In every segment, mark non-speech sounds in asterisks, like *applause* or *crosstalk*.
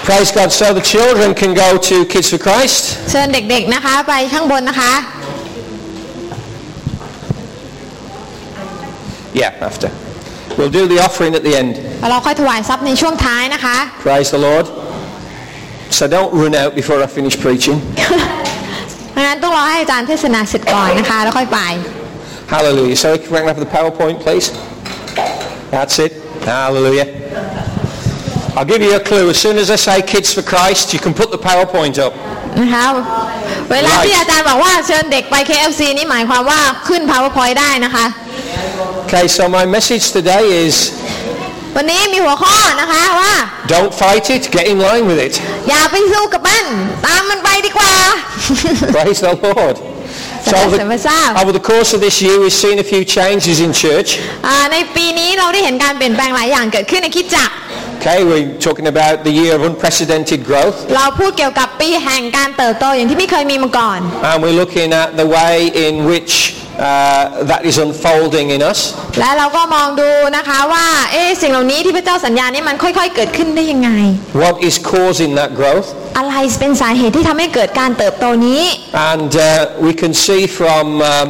Praise God. So the children can go to Kids for Christ. เชิญเด็กๆนะคะ ไปข้างบนนะคะ Yeah, after. We'll do the offering at the end. แล้วเราค่อยถวายทรัพย์ในช่วงท้ายนะคะ Praise the Lord. So don't run out before I finish preaching. *laughs* ดังนั้นต้องรอให้อาจารย์เทศนาเสร็จก่อนนะคะ แล้วค่อยไป Hallelujah. So can we have the PowerPoint, please? That's it. Hallelujah. I'll give you a clue. As soon as I say Kids for Christ, you can put the PowerPoint up. นะคะเวลาที่อาจารย์บอกว่าเชิญเด็กไป KFC นี่หมายความว่าขึ้น PowerPoint ได้นะคะ Okay, so my message today is วันนี้มีหัวข้อนะคะว่า don't fight it, get in line with it. *laughs* อย่าไปสู้กับมัน ตามมันไปดีกว่า Praise the Lord. *laughs* So over the, over the course of this year, we've seen a few changes in church. อ่าในปีนี้เราได้เห็นการเปลี่ยนแปลงหลายอย่างเกิดขึ้นในคริดจักร Okay, we're talking about the year of unprecedented growth. เราพูดเกี่ยวกับปีแห่งการเติบโตอย่างที่ไม่เคยมีมาก่อน And we're looking at the way in which uh, that is unfolding in us. และเราก็มองดูนะคะว่าเอ๊ะสิ่งเหล่านี้ที่พระเจ้าสัญญานี่มันค่อยๆเกิดขึ้นได้ยังไง What is causing that growth? อะไรเป็นสาเหตุที่ทำให้เกิดการเติบโตนี้ And uh, we can see from um,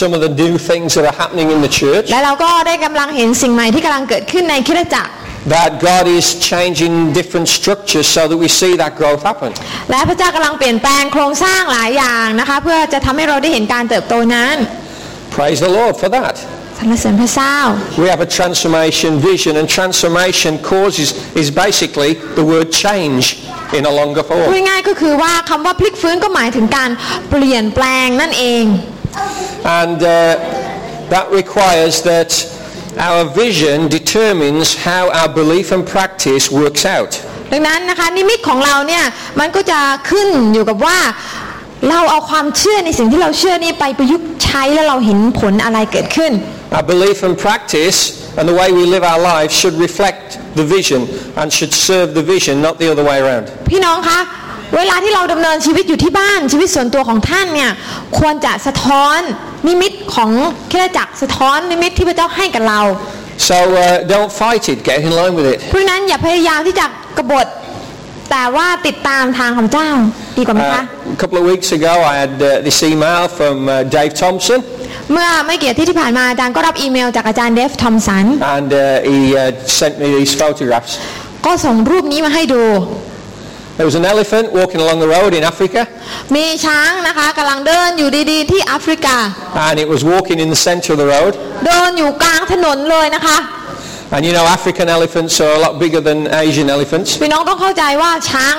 some of the new things that are happening in the church และเราก็ได้กำลังเห็นสิ่งใหม่ที่กำลังเกิดขึ้นในคริสตจักร that God is changing different structures so that we see that growth happen. และพระเจ้ากำลังเปลี่ยนแปลงโครงสร้างหลายอย่างนะคะ เพื่อจะทำให้เราได้เห็นการเติบโตนั้น Praise the Lord for that. สรรเสริญพระเจ้า We have a transformation vision and transformation causes is basically the word change in a longer พูด form. ง่ายๆก็คือว่าคำว่าพลิกฟื้นก็หมายถึงการเปลี่ยนแปลงนั่นเอง And uh, that requires that our vision determines how our belief and practice works out. ดังนั้นนะคะนิมิตของเราเนี่ยมันก็จะขึ้นอยู่กับว่า เราเอาความเชื่อในสิ่งที่เราเชื่อนี้ไปประยุกต์ใช้แล้วเราเห็นผลอะไรเกิดขึ้น Our belief and practice and the way we live our lives should reflect the vision and should serve the vision, not the other way around. พี่น้องคะ เวลาที่เราดำเนินชีวิตอยู่ที่บ้านชีวิตส่วนตัวของท่านเนี่ยควรจะสะท้อนนิมิตของคริสตจักรสะท้อนนิมิตที่พระเจ้าให้กับเรา So uh, don't fight it, get in line with it. เพราะฉะนั้นอย่าพยายามที่จะกบฏแต่ว่าติดตามทางของเจ้าดีกว่าไหมคะ Uh, a couple of weeks ago I had uh, this email from uh, Dave Thompson เมื่อไม่กี่อาที่ที่ผ่านมาอาจารย์ก็รับอีเมลจากอาจารย์เดฟทอมสัน and uh, he uh, sent me these photographs. ก็ส่งรูปนี้มาให้ดู There was an elephant walking along the road in Africa มีช้างนะคะกำลังเดินอยู่ดีๆ ที่แอฟริกา and it was walking in the center of the road เดินอยู่กลางถนนเลยนะคะ and you know African elephants are a lot bigger than Asian elephants พี่น้องต้องเข้าใจว่าช้าง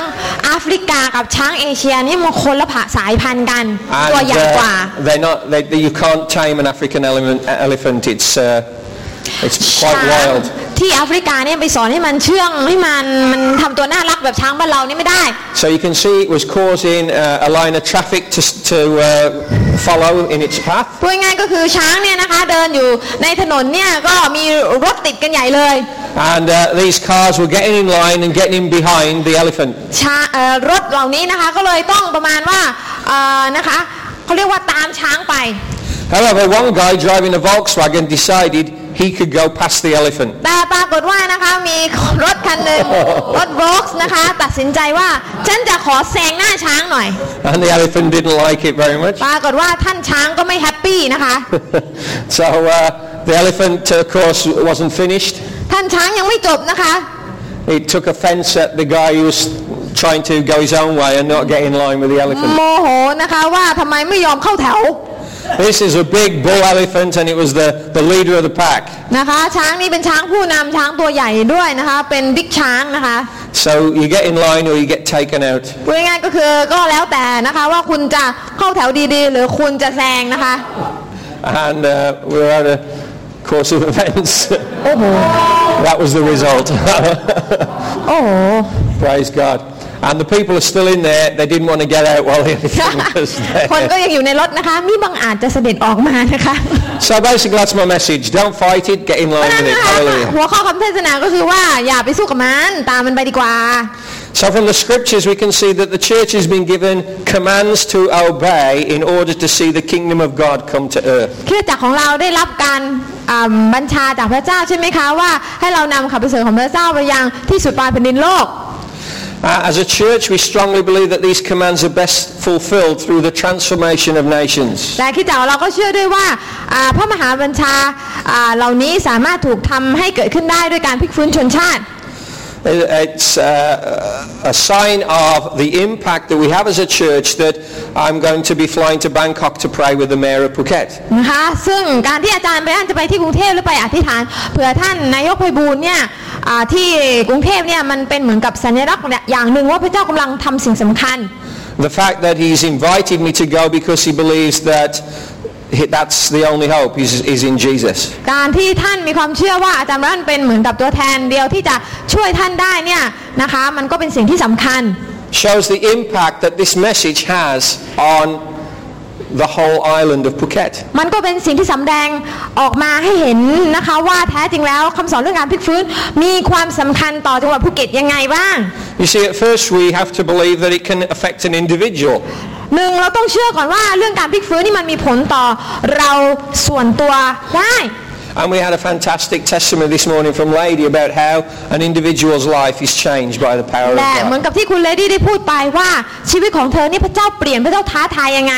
แอฟริกากับช้างเอเชียนี่มันคนละผาสายพันธุ์กัน and ตัวใหญ่กว่า uh, they're not they, they- you can't tame an African elephant, elephant it's uh, it's ช้า quite ง wild ที่แอฟริกาเนี่ยไปสอนให้มันเชื่องให้มันมันทำตัวน่ารักแบบช้างบ้านเรานี่ไม่ได้ so you can see it was causing uh, a line of traffic to, s- to uh, follow in its path พูดง่ายๆก็คือช้างเนี่ยนะคะเดินอยู่ในถนนเนี่ยก็มีรถติดกันใหญ่เลย and uh, these cars were getting in line and getting in behind the elephant ช้าเอ่อรถเหล่านี้นะคะก็เลยต้องประมาณว่าเอ่อนะคะเขาเรียกว่าตามช้างไป however one guy driving a Volkswagen decided he could go past the elephant แต่ปรากฏว่านะคะมีรถคันหนึ่งรถ*laughs* โวล์กนะคะ ตัดสินใจว่าฉันจะขอแซงหน้าช้างหน่อย *laughs* and the elephant didn't like it very much *laughs* ปรากฏว่าท่านช้างก็ไม่แฮปปี้นะคะ so uh, the elephant of course wasn't finished ท่านช้างยังไม่จบนะคะ it took offense at the guy who was trying to go his own way and not get in line with the โม elephant โหนะคะว่าทำไมไม่ยอมเข้าแถว this is a big bull elephant and it was the, the leader of the pack นะคะ ช้างนี่เป็นช้างผู้นำช้างตัวใหญ่ด้วยนะคะ เป็นบิ๊กช้างนะคะ so you get in line or you get taken out พูดง่ายๆก็คือก็แล้วแต่นะคะว่าคุณจะเข้าแถวดีๆ หรือคุณจะแซงนะคะ and uh, we were at a course of events *laughs* โอ้โห that was the result *laughs* *laughs* โอ้โห praise God and the people are still in there they didn't want to get out while the elephant was คน there ก็ยังอยู่ในรถนะคะ มีบางอาจจะเสด็จออกมานะคะ so basically that's my message don't fight it get in เพราะ line ฉะนั้น with it *laughs* นะคะ hallelujah หัวข้อคำเทศนาก็คือว่าอย่าไปสู้กับมันตามมันไปดีกว่า So from the scriptures we can see that the church has been given commands to obey in order to see the kingdom of God come to earth. คริสตจักรของเราได้รับการอ่าบัญชาจากพระเจ้าใช่ไหมคะว่าให้เรานำข่าวประเสริฐของพระเจ้าไปยังที่สุดปลายแผ่นดินโลก Uh, as a church we strongly believe that these commands are best fulfilled through the transformation of nations. แต่คริสตจักรของเราก็เชื่อด้วยว่าอ่าพระมหาบัญชาอ่าเหล่านี้สามารถถูกทำให้เกิดขึ้นได้ด้วยการพลิกฟื้นชนชาติ It's uh, a sign of the impact that we have as a church that I'm going to be flying to Bangkok to pray with the mayor of Phuket. นะคะซึ่งการที่อาจารย์ไปอันจะไปที่กรุงเทพหรือไปอธิษฐานเผื่อท่านนายกไพบูลย์เนี่ยอ่าที่กรุงเทพเนี่ยมันเป็นเหมือนกับสัญลักษณ์อย่างหนึ่งว่าพระเจ้ากำลังทำสิ่งสำคัญ The fact that he's invited me to go because he believes that he- that's the only hope is, is in Jesus. การที่ท่านมีความเชื่อว่าอาจารย์รันเป็นเหมือนกับตัวแทนเดียวที่จะช่วยท่านได้เนี่ยนะคะมันก็เป็นสิ่งที่สำคัญ Shows the impact that this message has on the whole island of Phuket. มันก็เป็นสิ่งที่สำแดงออกมาให้เห็นนะคะว่าแท้จริงแล้วคำสอนเรื่องการพลิกฟื้น มีความสำคัญต่อจังหวัดภูเก็ตยังไงบ้าง You see, at first we have to believe that it can affect an individual. หนึ่งเราต้องเชื่อก่อนว่าเรื่องการพลิกฟื้นนี่มันมีผลต่อเราส่วนตัวได้ And we had a fantastic testimony this morning from Lady about how an individual's life is changed by the power of และเหมือน God. กับที่คุณเลดี้ได้พูดไปว่าชีวิตของเธอนี่พระเจ้าเปลี่ยนพระเจ้าท้าทายยังไง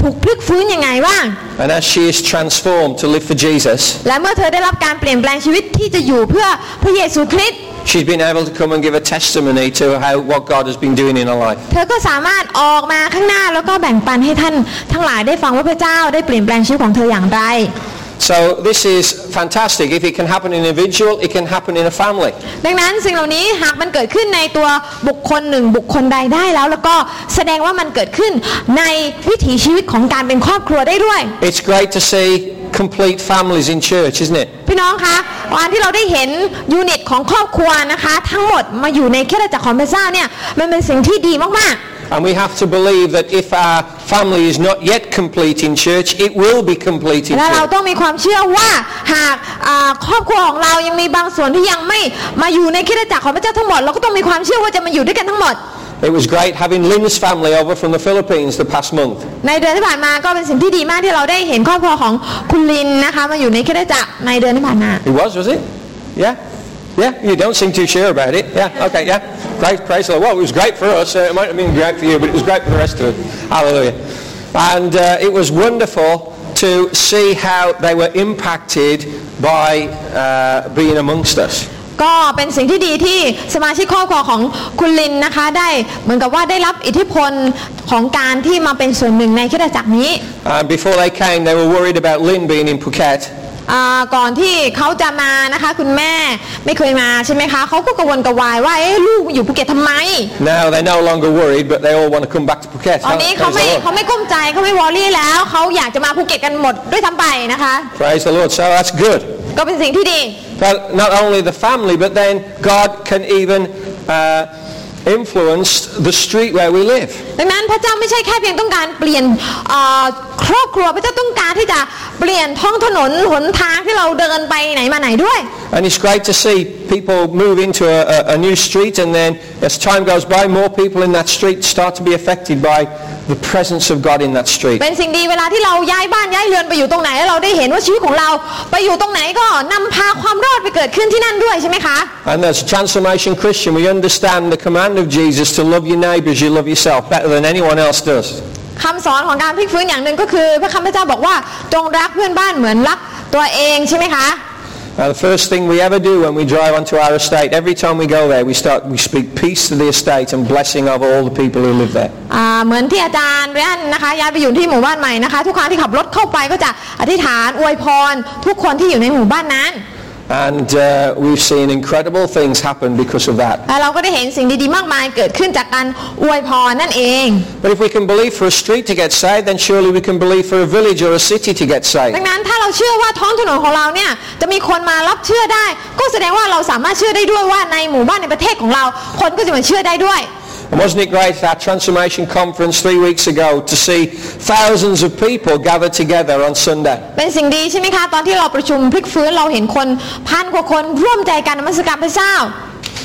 ถูกพลิกฟื้นยังไงบ้าง And as she is transformed to live for Jesus, และเมื่อเธอได้รับการเปลี่ยนแปลงชีวิตที่จะอยู่เพื่อพระเยซูคริสต์ she's been able to come and give a testimony to how what God has been doing in her life. เธอก็สามารถออกมาข้างหน้าแล้วก็แบ่งปันให้ท่านทั้งหลายได้ฟังว่าพระเจ้าได้เปลี่ยนแปลงชีวิตของเธออย่างไร So this is fantastic. If it can happen in an individual, it can happen in a family. ดังนั้นสิ่งเหล่านี้หากมันเกิดขึ้นในตัวบุคคลหนึ่งบุคคลใดได้แล้ว แล้วก็แสดงว่ามันเกิดขึ้นในวิถีชีวิตของการเป็นครอบครัวได้ด้วย It's great to see complete families in church, isn't it? พี่น้องคะวันที่เราได้เห็นยูนิตของครอบครัวนะคะ ทั้งหมดมาอยู่ในคริสตจักรของพระเจ้าเนี่ยมันเป็นสิ่งที่ดีมาก And we have to believe that if our family is not yet complete in church, it will be complete ๆ in และเรา church. ต้องมีความเชื่อว่าหากอ่าครอบครัวของเรายังมีบางส่วนที่ยังไม่มาอยู่ในคริสตจักรของพระเจ้าทั้งหมด เราก็ต้องมีความเชื่อว่าจะมาอยู่ด้วยกันทั้งหมด It was great having Lynn's family over from the Philippines the past month. ในเดือนที่ผ่านมาก็เป็นสิ่งที่ดีมากที่เราได้เห็นครอบครัวของคุณลินนะคะ มาอยู่ในคริสตจักรในเดือนที่ผ่านมา It was, was it? Yeah? Yeah? You don't seem too sure about it. Yeah? Okay, yeah. Praise, praise the Lord. Well, it was great for us. Uh, it might have been great for you, but it was great for the rest of us. Hallelujah. And uh, it was wonderful to see how they were impacted by uh, being amongst us. ก็เป็นสิ่งที่ดีที่สมาชิกครอบครัวของคุณลินนะคะ ได้เหมือนกับว่าได้รับอิทธิพลของการที่มาเป็นส่วนหนึ่งในคริสตจักรนี้ And before they came, they were worried about Lynn being in Phuket. อ่าก่อนที่เขาจะมานะคะ คุณแม่ไม่เคยมาใช่ไหมคะเขาก็กังวลกระวายว่าเอ๊ะลูกอยู่ภูเก็ตทำไม Now they're no longer worried, but they all want to come back to Phuket. ตอนนี้ Praise เขา the ไม่ Lord. เขาไม่กลุ้มใจเขาไม่วอรี่แล้วเขาอยากจะมาภูเก็ตกันหมดด้วยทั้งไปนะคะ Praise the Lord. So that's good. ก็เป็นสิ่งที่ดี But not only the family, but then God can even uh, influence the street where we live. ดังนั้นพระเจ้าไม่ใช่แค่เพียงต้องการเปลี่ยนเอ่อครอบครัวพระเจ้าต้องการที่จะเปลี่ยนท้องถนนหนทางที่เราเดินไปไหนมาไหนด้วย And it's great to see people move into a, a, a new street and then as time goes by, more people in that street start to be affected by the presence of God in that street. เป็นสิ่งดีเวลาที่เราย้ายบ้านย้ายเรือนไปอยู่ตรงไหนแล้วเราได้เห็นว่าชีวิตของเราไปอยู่ตรงไหนก็นำพาความรอดไปเกิดขึ้นที่นั่นด้วยใช่ไหมคะ And as a transformation Christian, we understand the command of Jesus to love your neighbour as you love yourself better than anyone else does. คำสอนของการพลิกฟื้นอย่างหนึ่งก็คือ พระคำพระเจ้าบอกว่าจงรักเพื่อนบ้านเหมือนรักตัวเองใช่ไหมคะ Now, the first thing we ever do when we drive onto our estate, every time we go there, we start, we speak peace to the estate and blessing over all the people who live there. อ่าเหมือนที่อาจารย์เรียนนะคะย้ายไปอยู่ที่หมู่บ้านใหม่นะคะ ทุกครั้งที่ขับรถเข้าไปก็จะอธิษฐานอวยพร ทุกคนที่อยู่ในหมู่บ้านนั้น And uh, we've seen incredible things happen because of that. และเราก็ได้เห็นสิ่งดีๆมากมายเกิดขึ้นจากการอวยพรนั่นเอง But if we can believe for a street to get saved, then surely we can believe for a village or a city to get ดั saved. งนั้นถ้าเราเชื่อว่าท้องถนนของเราเนี่ยจะมีคนมารับเชื่อได้ ก็แสดงว่าเราสามารถเชื่อได้ด้วยว่าในหมู่บ้านในประเทศของเรา คนก็จะมาเชื่อได้ด้วย And wasn't it great at our transformation conference three weeks ago to see thousands of people gathered together on Sunday? เป็นสิ่งดีใช่ไหมคะ ตอนที่เราประชุมพลิกฟื้นเราเห็นคนพันกว่าคนร่วมใจกันนมัสการพระเจ้า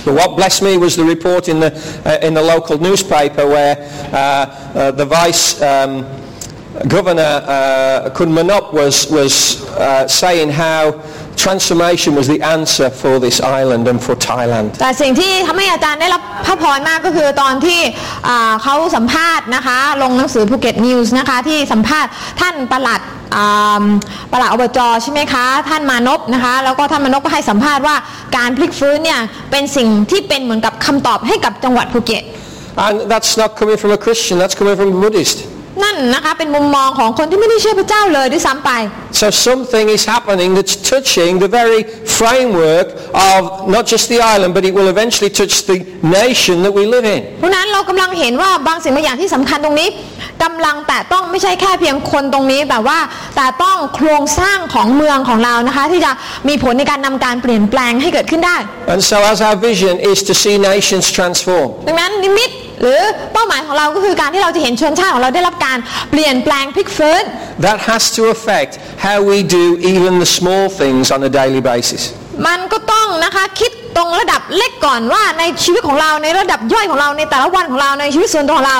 But what blessed me was the report in the, uh, in the local newspaper where uh, uh, the vice um, governor, uh, Kun Manop, was, was uh, saying how transformation was the answer for this island and for Thailand. แต่สิ่งที่ทำให้อาจารย์ได้รับพระพรมากก็คือตอนที่อ่าเขาสัมภาษณ์นะคะลงหนังสือภูเก็ตนิวส์นะคะที่สัมภาษณ์ท่านประหลัดอ่าประหลัดอบจใช่ไหมคะ ท่านมานพนะคะแล้วก็ท่านมานพก็ให้สัมภาษณ์ว่าการพลิกฟื้นเนี่ยเป็นสิ่งที่เป็นเหมือนกับคำตอบให้กับจังหวัดภูเก็ต And that's not coming from a Christian, that's coming from a Buddhist. นั่นนะคะเป็นมุมมองของคนที่ไม่ได้เชื่อพระเจ้าเลยด้วยซ้ำไป So something is happening that's touching the very framework of not just the island, but it will eventually touch the nation that we live in. เพราะฉะนั้นเรากำลังเห็นว่าบางสิ่งบางอย่างที่สำคัญตรงนี้ กำลังแต่ต้องไม่ใช่แค่เพียงคนตรงนี้ แต่ว่าแต่ต้องโครงสร้างของเมืองของเรานะคะ ที่จะมีผลในการนำการเปลี่ยนแปลงให้เกิดขึ้นได้ And so as our vision is to see nations transform, ดังนั้นนิมิตหรือเป้าหมายของเราก็คือการที่เราจะเห็นชนชาติของเราได้รับการเปลี่ยนแปลงพลิกฟื้น that has to affect how we do even the small things on a daily basis. มันก็ต้องนะคะคิด ตรงระดับเล็กก่อนว่าในชีวิตของเราในระดับย่อยของเราในแต่ละวันของเราในชีวิตส่วนตัวของเรา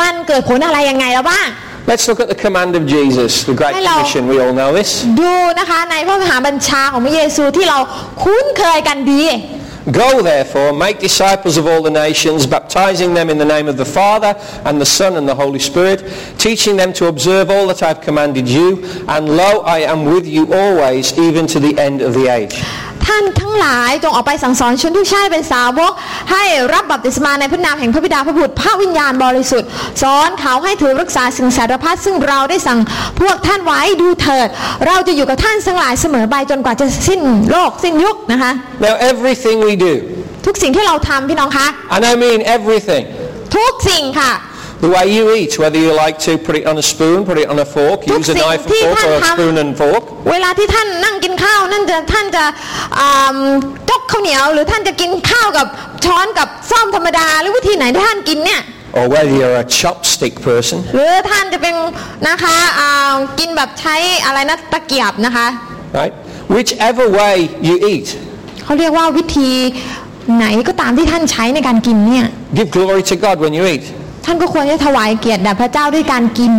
มันเกิดผลอะไรยังไงแล้วบ้าง Let's look at the command of Jesus, the Great Hello. Commission. We all know this. ดูนะคะในพระมหาบัญชาของพระเยซูที่เราคุ้นเคยกันดี Go therefore, make disciples of all the nations, baptizing them in the name of the Father and the Son and the Holy Spirit, teaching them to observe all that I have commanded you, and lo, I am with you always, even to the end of the age. ท่านทั้งหลายจงออกไปสั่งสอนชนทุกชาติเป็นสาวก ให้รับบัพติศมาในพระนามแห่งพระบิดาพระบุตรพระวิญญาณบริสุทธิ์สอนเขาให้ถือรักษาสิ่งสารพัดซึ่งเราได้สั่งพวกท่านไว้ดูเถิด เราจะอยู่กับท่านทั้งหลายเสมอไปจนกว่าจะสิ้นโลกสิ้นยุคนะคะ Now everything we do, ทุกสิ่งที่เราทำพี่น้องคะ and I mean everything, ทุกสิ่งค่ะ the way you eat, whether you like to put it on a spoon, put it on a fork, use a knife and fork or a spoon and fork, เวลาที่ท่านนั่งกินข้าวนั่นจะท่านจะอ่าจกข้าวเหนียวหรือท่านจะกินข้าวกับช้อนกับซ่อมธรรมดาหรือวิธีไหนที่ท่านกินเนี่ย or whether you're a chopstick person, หรือท่านจะเป็นนะคะอ่ากินแบบใช้อะไรนะตะเกียบนะคะ right? Whichever way you eat, เขาเรียกว่าวิธีไหนก็ตามที่ท่านใช้ในการกินเนี่ย give glory to God when you eat. ท่านก็ควรจะถวายเกียรติแด่พระเจ้าด้วยการกิน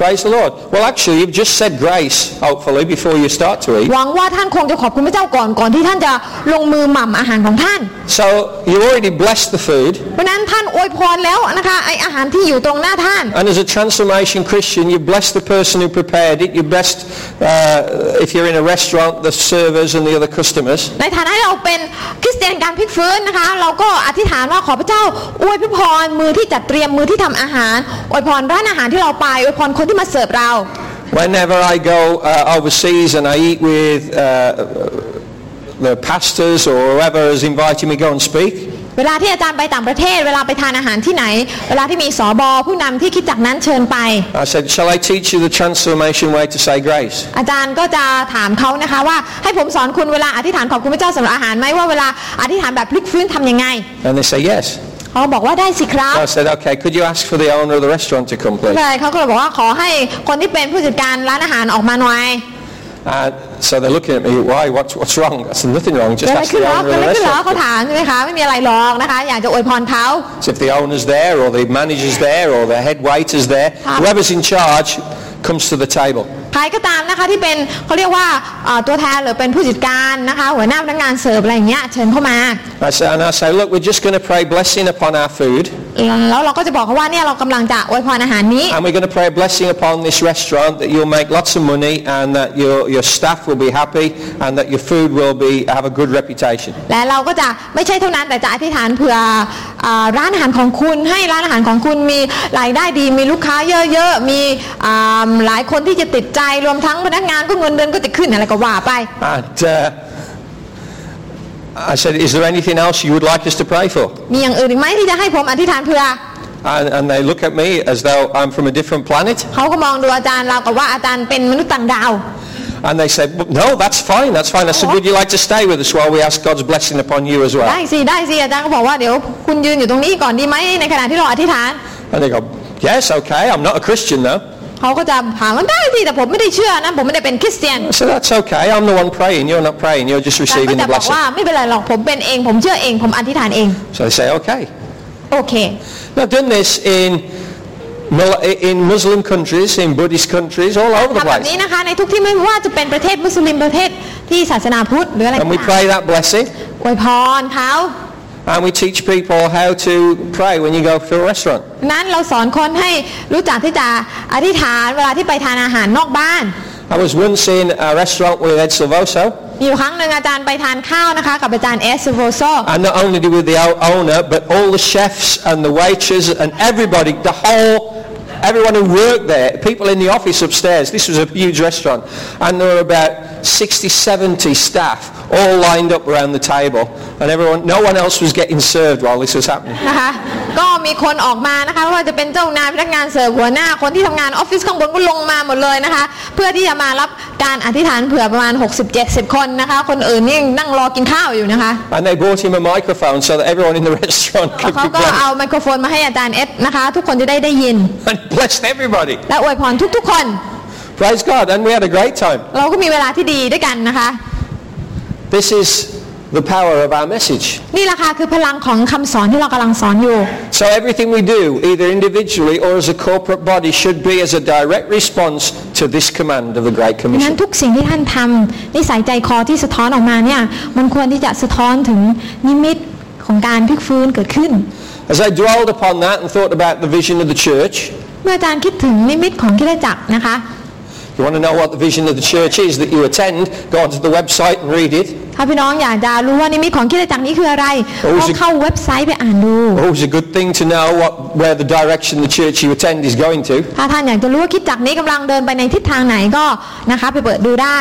Praise the Lord. Well, actually, you've just said grace, hopefully, before you start to eat. หวังว่าท่านคงจะขอบคุณพระเจ้าก่อนก่อนที่ท่านจะลงมือหม่ำอาหารของท่าน So you already blessed the food, เพราะฉะนั้นท่านอวยพรแล้วนะคะไออาหารที่อยู่ตรงหน้าท่าน and as a transformation Christian, you blessed the person who prepared it. You blessed, uh, if you're in a restaurant, the servers and the other customers. ในฐานะที่เราเป็นคริสเตียนการพลิกฟื้นนะคะ เราก็อธิษฐานว่าขอพระเจ้าอวยพรมือที่จัดเตรียมมือที่ทำอาหารอวยพรร้านอาหารที่เราไปอวยพรคน ที่มาเสิร์ฟเรา Whenever I go uh, overseas and I eat with uh, the pastors or whoever has invited me to go and speak, เวลาที่อาจารย์ไปต่างประเทศ เวลาไปทานอาหารที่ไหน เวลาที่มีสอบอผู้นำที่คิดจากนั้นเชิญไป I said, shall I teach you the transformation way to say grace? อาจารย์ก็จะถามเขานะคะว่าให้ผมสอนคุณเวลาอธิษฐานขอบคุณพระเจ้าสำหรับอาหารไหมว่าเวลาอธิษฐานแบบพลิกฟื้นทำยังไง And they say, yes. เขาบอกว่าได้สิครับ So I said, okay, could you ask for the owner of the restaurant to come, please? เลยเขาก็เลยบอกว่าขอให้คนที่เป็นผู้จัดการร้านอาหารออกมาหน่อย Uh, so they're looking at me, why, what's, what's wrong? I said, nothing wrong, เกิ just ดอะไร ask ขึ้น the เหรอ owner เกิด of อะไร the ขึ้นเหรอ restaurant. เขาถามใช่ไหมคะไม่มีอะไรหรอกนะคะอยากจะอวยพรเขา So if the owner's there or the manager's there or the head waiter's there, whoever's in charge comes to the table. ใครก็ตามนะคะที่เป็นเขาเรียกว่าเอ่อตัวแทนหรือเป็นผู้จัดการนะคะหัวหน้าพนักงานเสิร์ฟอะไรอย่างเงี้ยเชิญเข้ามา I say, and I say, look, we're just going to pray blessing upon our food แล้วเราก็จะบอกเขาว่าเนี่ยเรากำลังจะอวยพรอาหารนี้ and we're going to pray a blessing upon this restaurant that you'll make lots of money and that your, your staff will be happy and that your food will be, have a good reputation. และเราก็จะไม่ใช่เท่านั้นแต่จะอธิษฐานเผื่ออ่าร้านอาหารของคุณให้ร้านอาหารของคุณมีรายได้ดีมีลูกค้าเยอะๆมีอ่าหลายคนที่จะติดใจรวมทั้งพนักงานก็เงินเดือนก็จะขึ้นอะไรก็ว่าไป And uh, I said, is there anything else you would like us to pray for? มีอย่างอื่นอีกไหมที่จะให้ผมอธิษฐานเผื่อ And, and they look at me as though I'm from a different planet. เขาก็มองดูอาจารย์เรากับว่าอาจารย์เป็นมนุษย์ต่างดาว And they said, no, that's fine, that's fine. I said, would you like to stay with us while we ask God's blessing upon you as ได้ well? สิได้สิอาจารย์ก็บอกว่าเดี๋ยวคุณยืนอยู่ตรงนี้ก่อนดีไหมในขณะที่เราอธิษฐาน And they go, yes, okay, I'm not a Christian though. เขาเขาก็จะถามว่าได้สิแต่ผมไม่ได้เชื่อนะผมไม่ได้เป็นคริสเตียน So that's okay. I'm the one praying. You're not praying. You're just อาจารย์ก็ receiving จะ the บอก blessing. ว่าไม่เป็นไรหรอกผมเป็นเองผมเชื่อเองผมอธิษฐานเอง So they say, okay. โอเค Now, I've done this in Mul- in Muslim countries, in Buddhist countries, all over the ทำแบบ place. นี้นะคะในทุกที่ไม่ว่าจะเป็นประเทศมุสลิมประเทศที่ศาสนาพุทธหรืออะไร And we ก็ตาม pray that blessing. อวยพรเขา And we teach people how to pray when you go to a restaurant. นั้นเราสอนคนให้รู้จักที่จะอธิษฐานเวลาที่ไปทานอาหารนอกบ้าน I was once in a restaurant with Ed Silvoso, มีอยู่ครั้งหนึ่งอาจารย์ไปทานข้าวนะคะ กับอาจารย์เอสโรโซ and not only did with the o- owner, but all the chefs and the waiters and everybody, the whole, everyone who worked there, people in the office upstairs. This was a huge restaurant, and there were about 60, 70 staff all lined up around the table, and everyone, no one else was getting served while this was happening. นะคะก็มีคนออกมานะคะไม่ว่าจะเป็นเจ้านายพนักงานเสิร์ฟหัวหน้าคนที่ทำงานออฟฟิศข้างบนก็ลงมาหมดเลยนะคะ เพื่อที่จะมารับการอธิษฐานเผื่อประมาณ 60-70 คนนะคะ คนอื่นนี่นั่งรอกินข้าวอยู่นะคะ And they brought him a microphone so that everyone in the restaurant แล้ว could เขา be ก็ blessed. เอาไมโครโฟนมาให้อาจารย์เอสนะคะ ทุกคนจะได้ได้ยิน And blessed everybody. และอวยพรทุกๆคน Praise God. And we had a great time. เราก็มีเวลาที่ดีด้วยกันนะคะ This is the power of our message. นี่แหละค่ะคือพลังของคำสอนที่เรากำลังสอนอยู่ So everything we do, either individually or as a corporate body, should be as a direct response to this command of the Great ดังนั้น Commission. ทุกสิ่งที่ท่านทำนิสัยใจคอที่สะท้อนออกมาเนี่ยมันควรที่จะสะท้อนถึงนิมิตของการพลิกฟื้นเกิดขึ้น As I dwelled upon that and thought about the vision of the church, เมื่ออาจารย์คิดถึงนิมิตของคริสตจักรนะคะ you want to know what the vision of the church is that you attend, go onto the website and read it. ถ้าพี่น้องอยากจะรู้ว่านิมิตของคริสตจักรนี้คืออะไร โอ้ ก็ สิ เข้าเว็บไซต์ไปอ่านดู Always a good thing to know what, where the direction the church you attend is going to. ถ้าท่านอยากจะรู้ว่าคริสตจักรนี้กำลังเดินไปในทิศทางไหนก็นะคะไปเปิดดูได้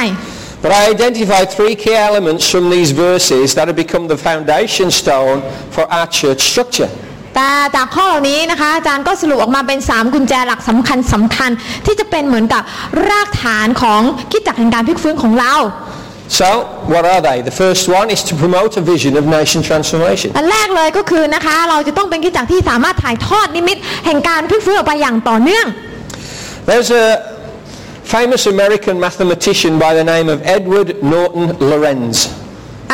But I identified three key elements from these verses that have become the foundation stone for our church structure. แต่จากข้อเหล่านี้นะคะ อาจารย์ก็สรุปออกมาเป็น 3 กุญแจหลักสำคัญสำคัญ ที่จะเป็นเหมือนกับรากฐานของคริดจักรแห่งการพลิกฟื้นของเรา So, what are they? The first one is to promote a vision of nation transformation. อันแรกเลยก็คือนะคะเราจะต้องเป็นคริสตจักรที่สามารถถ่ายทอดนิมิตแห่งการพลิกฟื้นออกไปอย่างต่อเนื่อง There's a famous American mathematician by the name of Edward Norton Lorenz.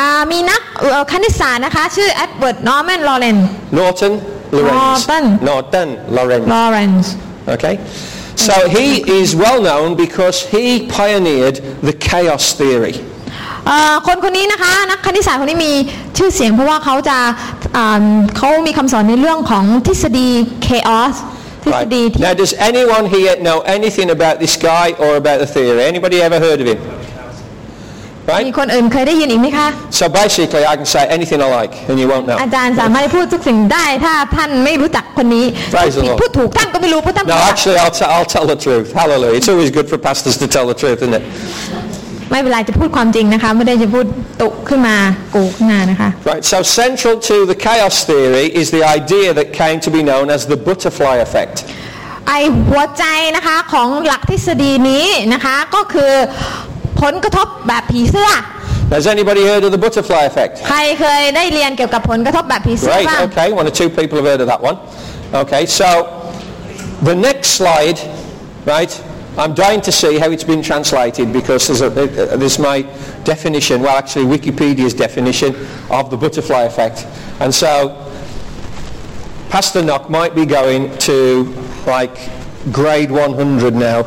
อ่ามีนักเอ่อคณิตศาสตร์นะคะ ชื่อเอ็ดเวิร์ดนอร์แมนลอเรน Norton Lorenz. Norton. Norton Lorenz. ลอเรนซ์ Okay? So he is well known because he pioneered the chaos theory. คนคนนี้นะคะ นักคณิตศาสตร์คนนี้มีชื่อเสียงเพราะว่าเขาจะอ่าเขามีคำสอนในเรื่องของทฤษฎี chaos ทฤษ Right. ฎีที่ Now, does anyone here know anything about this guy or about the theory? Anybody ever heard of him? มี Right? คนอื่นเคยได้ยินอีกไหมคะ So basically, I can say anything I like, and you won't know. อาจารย์สามารถพูดทุกสิ่งได้ถ้าท่านไม่รู้จักคนนี้ Praise the พูดผิด Lord. พูดถูกท่านก็ไม่รู้เพราะท่าน No, ไม่รู้ actually, I'll, t- I'll tell the truth. Hallelujah. It's always good for pastors to tell the truth, isn't it? ไม่เป็นไรจะพูดความจริงนะคะไม่ได้จะพูดตุขึ้นมากูขึ้นมานะคะ Right. So central to the chaos theory is the idea that came to be known as the butterfly effect. ไอหัวใจนะคะของหลักทฤษฎีนี้นะคะก็คือ ผลกระทบแบบผีเสื้อ Has anybody heard of the butterfly effect? ใครเคยได้เรียนเกี่ยวกับผลกระทบแบบผีเสื้อ Right. บ้าง Okay. One or two people have heard of that one. Okay. So the next slide, right? I'm dying to see how it's been translated because there's, a, uh, there's my definition, well actually Wikipedia's definition of the butterfly effect. And so Pastor Knock might be going to like grade 100 now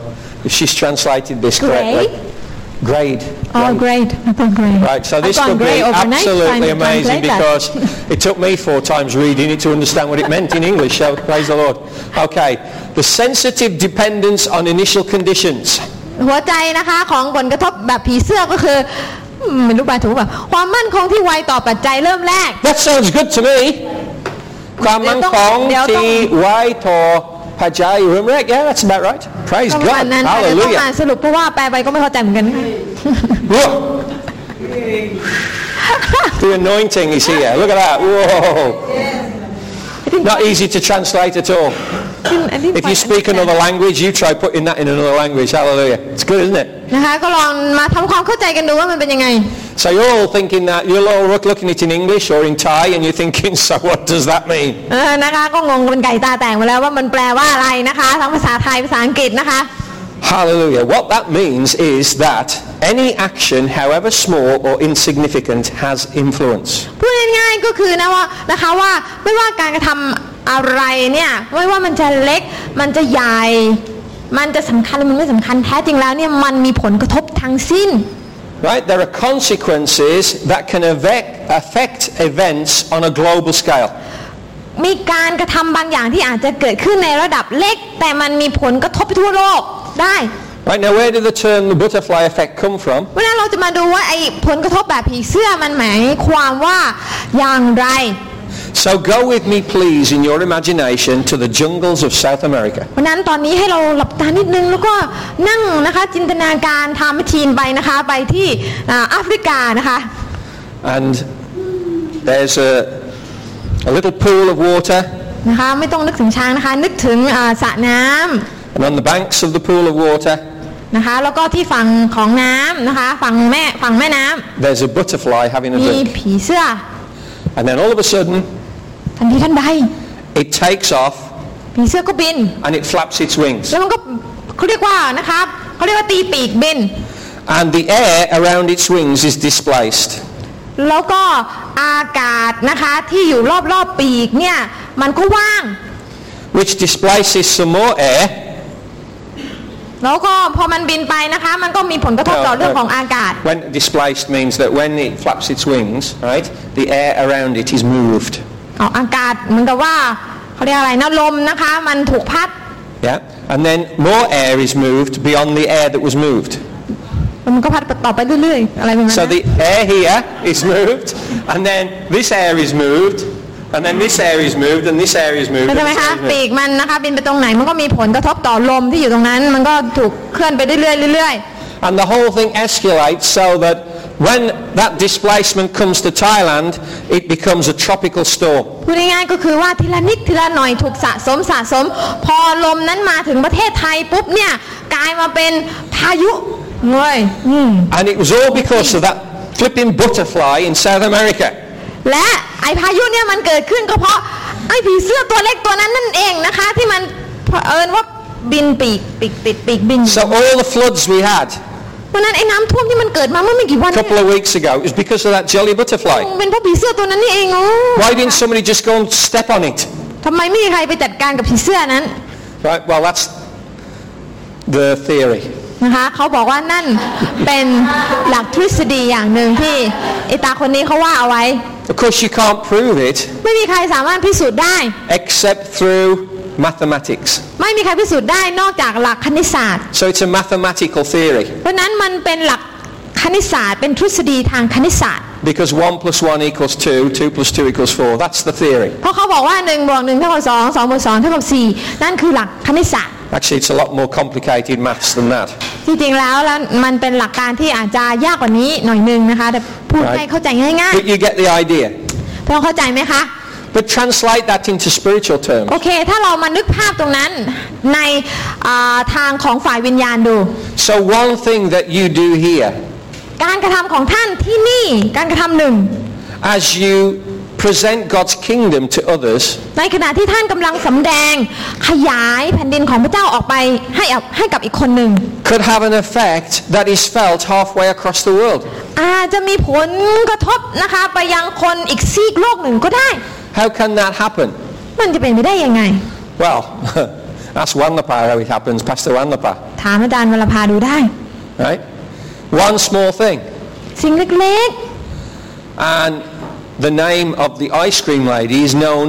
if she's translated this correctly. Grade. Oh great ไม่ต้อง great Right, so this I've gone could be great overnight trying absolutely to amazing translate that. because *laughs* it took me four times reading it to understand what it meant in English, so praise the Lord. Okay, the sensitive dependence on initial conditions. หัวใจนะคะของผลกระทบแบบผีเสื้อก็คืออืมไม่รู้ป่ะถูกป่ะความมั่นคงที่ไวต่อปัจจัยเริ่มแรก That sounds good to me. ความมั่นคง เดี๋ยวต้อ ง ที่ไว้ต่อปัจจัยเริ่มแรก Yeah, that's about right. Praise ก็ประมาณ God. นั้นค่ะเดี๋ยวต้องอ่าน Hallelujah. สรุปเพราะว่าแปลไปก็ไม่เข้าใจเหมือนกัน Whoa. The anointing is here. Look at that. Whoa. Not easy to translate at all. If you speak another language, you try putting that in another language. Hallelujah. It's good, isn't it? นะคะก็ลองมาทำความเข้าใจกันดูว่ามันเป็นยังไง So you're all thinking that, you're all look- looking at it in English or in Thai and you're thinking, *laughs* so what does that mean? เออนะคะก็งงเป็นไก่ตาแตกมาแล้วว่ามันแปลว่าอะไรนะคะทั้งภาษาไทยภาษาอังกฤษนะคะ Hallelujah. What that means is that any action, however small or insignificant, has influence. พูดง่ายๆก็คือนะว่านะคะว่าไม่ว่าการกระทำ อะไรเนี่ยไม่ว่ามันจะเล็ก มันจะใหญ่ มันจะสำคัญหรือมันไม่สำคัญแท้จริงแล้วเนี่ยมันมีผลกระทบทั้งสิ้น Right? There are consequences that can affect, affect events on a global scale. มีการกระทำบางอย่างที่อาจจะเกิดขึ้นในระดับเล็ก แต่มันมีผลกระทบไปทั่วโลกได้ Right now, where did the term the butterfly effect come from? เวลาเราจะมาดูว่าไอ้ผลกระทบแบบผีเสื้อมันหมายความว่าอย่างไร So go with me, please, in your imagination to the jungles of South America. เพราะฉะนั้นตอนนี้ให้เราหลับตานิดนึงแล้วก็นั่งนะคะจินตนาการทำทีนไปนะคะไปที่อ่าแอฟริกานะคะ And there's a, a little pool of water. นะคะไม่ต้องนึกถึงช้างนะคะ นึกถึงอ่าสระน้ำ And on the banks of the pool of water, นะคะแล้วก็ที่ฝั่งของน้ำนะคะฝั่งแม่ฝั่งแม่น้ำ there's a butterfly having a มี drink. ผีเสื้อ And then all of a sudden, ทันทีทันใด it takes off ผีเสื้อก็บิน and it flaps its wings. แล้วมันก็เขาเรียกว่านะคะเขาเรียกว่าตีปีกบิน And the air around its wings is displaced. แล้วก็อากาศนะคะที่อยู่รอบๆปีกเนี่ยมันก็ว่าง which displaces some more air แล้วก็พอมันบินไปนะคะ มันก็มีผลกระทบต่อเรื่องของอากาศ When displaced means that when it flaps its wings, right, the air around it is moved. เอาอากาศเหมือนกับว่าเขาเรียกอะไรนะลมนะคะมันถูกพัด Yeah? And then more air is moved beyond the air that was moved. แล้วมันก็พัดต่อไปเรื่อยๆอะไรประมาณนั้ So น the air here is moved, and then this air is moved, and then this air is moved, and this air is moved. เข้า and ใจไหม this คะ air is ปี moved. กมันนะคะบินไปตรงไหนมันก็มีผลกระทบต่อลมที่อยู่ตรงนั้นมันก็ถูกเคลื่อนไปเรื่อยๆเรื่อย And the whole thing escalates so that when that displacement comes to Thailand, it becomes a tropical storm. ๆพูดง่ายๆก็คือว่าทีละนิดทีละหน่อยถูกสะสมสะสม พอลมนั้นมาถึงประเทศไทยปุ๊บเนี่ยกลายมาเป็นพายุเลยอืม And it was all because of that flipping butterfly in South America. และไอพายุเนี่ยมันเกิดขึ้นก็เพราะไอผีเสื้อตัวเล็กตัวนั้นนั่นเองนะคะ ที่มันเผอิญว่าบินปีกปีกติดปีกบิน So all the floods we had เพราะฉะนั้นไอ้น้ำท่วมที่มันเกิดมาเมื่อไม่กี่วัน a เนี่ย couple of weeks ago is because of that jelly butterfly. เป็นเพราะผีเสื้อตัวนั้นนี่เองโอ้ Why didn't somebody just go and step on it? ทำไมไม่มีใครไปจัดการกับผีเสื้อนั้น Right, well that's the theory. นะคะเขาบอกว่านั่นเป็นหลักทฤษฎีอย่างหนึ่งที่ไอตาคนนี้เขาว่าเอาไว้ Of course you can't prove it ไม่มีใครสามารถพิสูจน์ได้ except through mathematics. ไม่มีใครพิสูจน์ได้นอกจากหลักคณิตศาสตร์ So it's a mathematical theory เพราะฉะนั้นมันเป็นหลักคณิตศาสตร์เป็นทฤษฎีทางคณิตศาสตร์ because 1 plus 1 equals 2, 2 plus 2 equals 4. That's the theory. เพราะเขาบอกว่า1บวก1เท่ากับ2 2บวก2เท่ากับ4นั่นคือหลักคณิตศาสตร์ Actually it's a lot more complicated maths than that. จริงๆแล้วแล้วมันเป็นหลักการที่อาจจะยากกว่านี้หน่อยนึงนะคะแต่พูด Right. ให้เข้าใจง่าย But you get the idea. ๆพอเข้าใจไหมคะ But translate that into spiritual terms. โอเค ถ้าเรามานึกภาพตรงนั้นในอ่าทางของฝ่ายวิญญาณดู So one thing that you do here การกระทำของท่านที่นี่การกระทำหนึ่ง as you present God's kingdom to others ในขณะที่ท่านกำลังสำแดงขยายแผ่นดินของพระเจ้าออกไปให้กับให้กับอีกคนหนึ่ง could have an effect that is felt halfway across the world. อาจจะมีผลกระทบนะคะไปยังคนอีกซีกโลกหนึ่งก็ได้ How can that happen? มันจะเป็นไปได้ยังไง Well, *laughs* that's Wanlapa how it happens, Pastor Wanlapa. ถามอาจารย์วรภาดูได้ Right? One small thing. สิ่งเล็ก And the name of the ice cream lady is known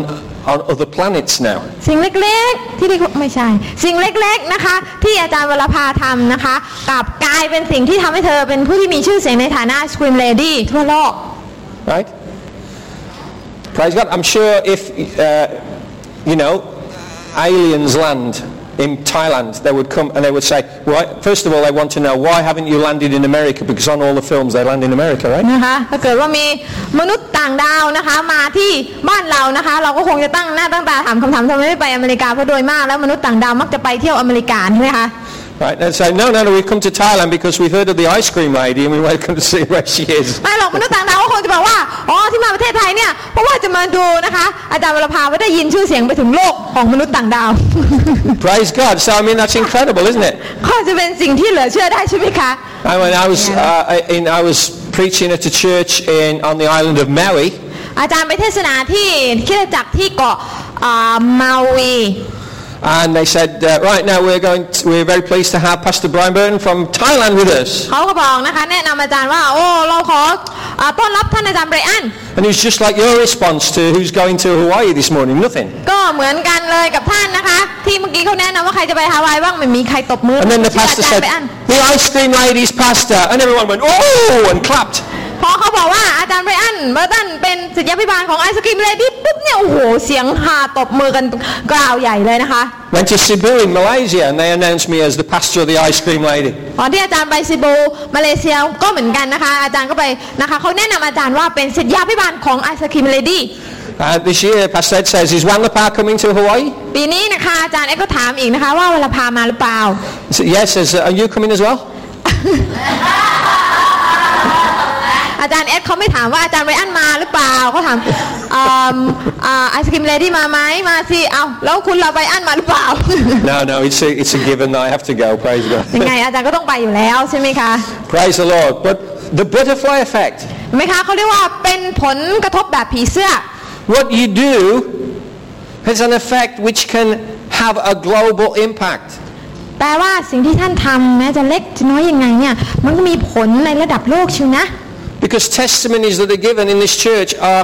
on other planets now. ๆ สิ่งเล็กๆ ที่เรียกว่าไม่ใช่ สิ่งเล็กๆนะคะ ที่อาจารย์วรภาทำนะคะกลับกลายเป็นสิ่งที่ทำให้เธอเป็นผู้ที่มีชื่อเสียงในฐานะสครีมเลดี้ทั่วโลก Right? Praise God. I'm sure if, uh, you know, aliens land in Thailand, they would come and they would say, why, first of all, they want to know, why haven't you landed in America? Because on all the films, they land in America, right? นะคะถ้าเกิดว่ามีมนุษย์ต่างดาวนะคะมาที่บ้านเรานะคะ เราก็คงจะตั้งหน้าตั้งตาถามคำถามทำไมไม่ไปอเมริกาเพราะโดยมากแล้วมนุษย์ต่างดาวมักจะไปเที่ยวอเมริกาใช่ไหมคะ Right? And say, no, no, no, we've come to Thailand because we've heard of the ice cream lady and we want to come to see where she is. *laughs* *laughs* ไม่หรอกมนุษย์ต่างดาวก็คงจะบอกว่า อ๋อ ที่มาประเทศไทยเนี่ย เพราะว่าจะมาดูนะคะ อาจารย์วรภาว่าได้ยินชื่อเสียงไปถึงโลกของมนุษย์ต่างดาว Praise God. So, I mean, that's incredible, isn't it? *laughs* ก็จะเป็นสิ่งที่เหลือเชื่อได้ใช่ไหมคะ I mean, I was, uh, in, I was preaching at a church in, on the island of Maui อาจารย์ไปเทศนาที่คริดจักรที่เกาะอ่ามาวี and they said, uh, right now we're going to, we're very pleased to have Pastor Brian Burton from Thailand with us. เขาก็บอกนะคะ แนะนำอาจารย์ว่า โอ้ เราขออ่าต้อนรับท่านอาจารย์ไบรอัน And it was just like your response to who's going to Hawaii this morning, nothing. ก็เหมือนกันเลยกับท่านนะคะ ที่เมื่อกี้เขาแนะนำว่าใครจะไปฮาวายบ้างไม่มีใครตบมือ And then the ชื่อ pastor อาจาร said, ย์ไบรอัน the ice cream lady's pastor. And everyone went, oh, and clapped. พอเขาบอกว่า เบอร์ตันเป็นศิษยาภิบาลของไอศกรีมเลยที่ปุ๊บเนี่ยโอ้โหเสียงฮาตบมือกันกล่าวใหญ่เลยนะคะ Went to Sibu in Malaysia and they announced me as the pastor of the ice cream lady. ตอนที่อาจารย์ไปซิบูมาเลเซียก็เหมือนกันนะคะ อาจารย์ก็ไปนะคะเขาแนะนำอาจารย์ว่าเป็นศิษยาภิบาลของไอศกรีม lady Uh, this year, Pastor Ed says, is Wanlapa coming to Hawaii? ปีนี้นะคะอาจารย์เอ็ดก็ถามอีกนะคะว่าวัลลภามาหรือเปล่า He said, yes, says, are you coming as well? อาจารย์เอ็ดเขาไม่ถามว่าอาจารย์ไบรอันมาหรือเปล่าเขาถามอืมอ่าไอศกรีม lady มาไหมมาสิเอาแล้วคุณเราไบรอันมาหรือเปล่า No, no, it's a, it's a given that I have to go. Praise ยังไง God. อาจารย์ก็ต้องไปอยู่แล้วใช่ไหมคะ Praise the Lord. But the butterfly effect, เห็นไหมคะเขาเรียกว่าเป็นผลกระทบแบบผีเสื้อ what you do has an effect which can have a global impact. แปลว่าสิ่งที่ท่านทำแม้จะเล็กจะน้อยยังไงเนี่ยมันก็มีผลในระดับโลกชิวนะ Because testimonies that are given in this church are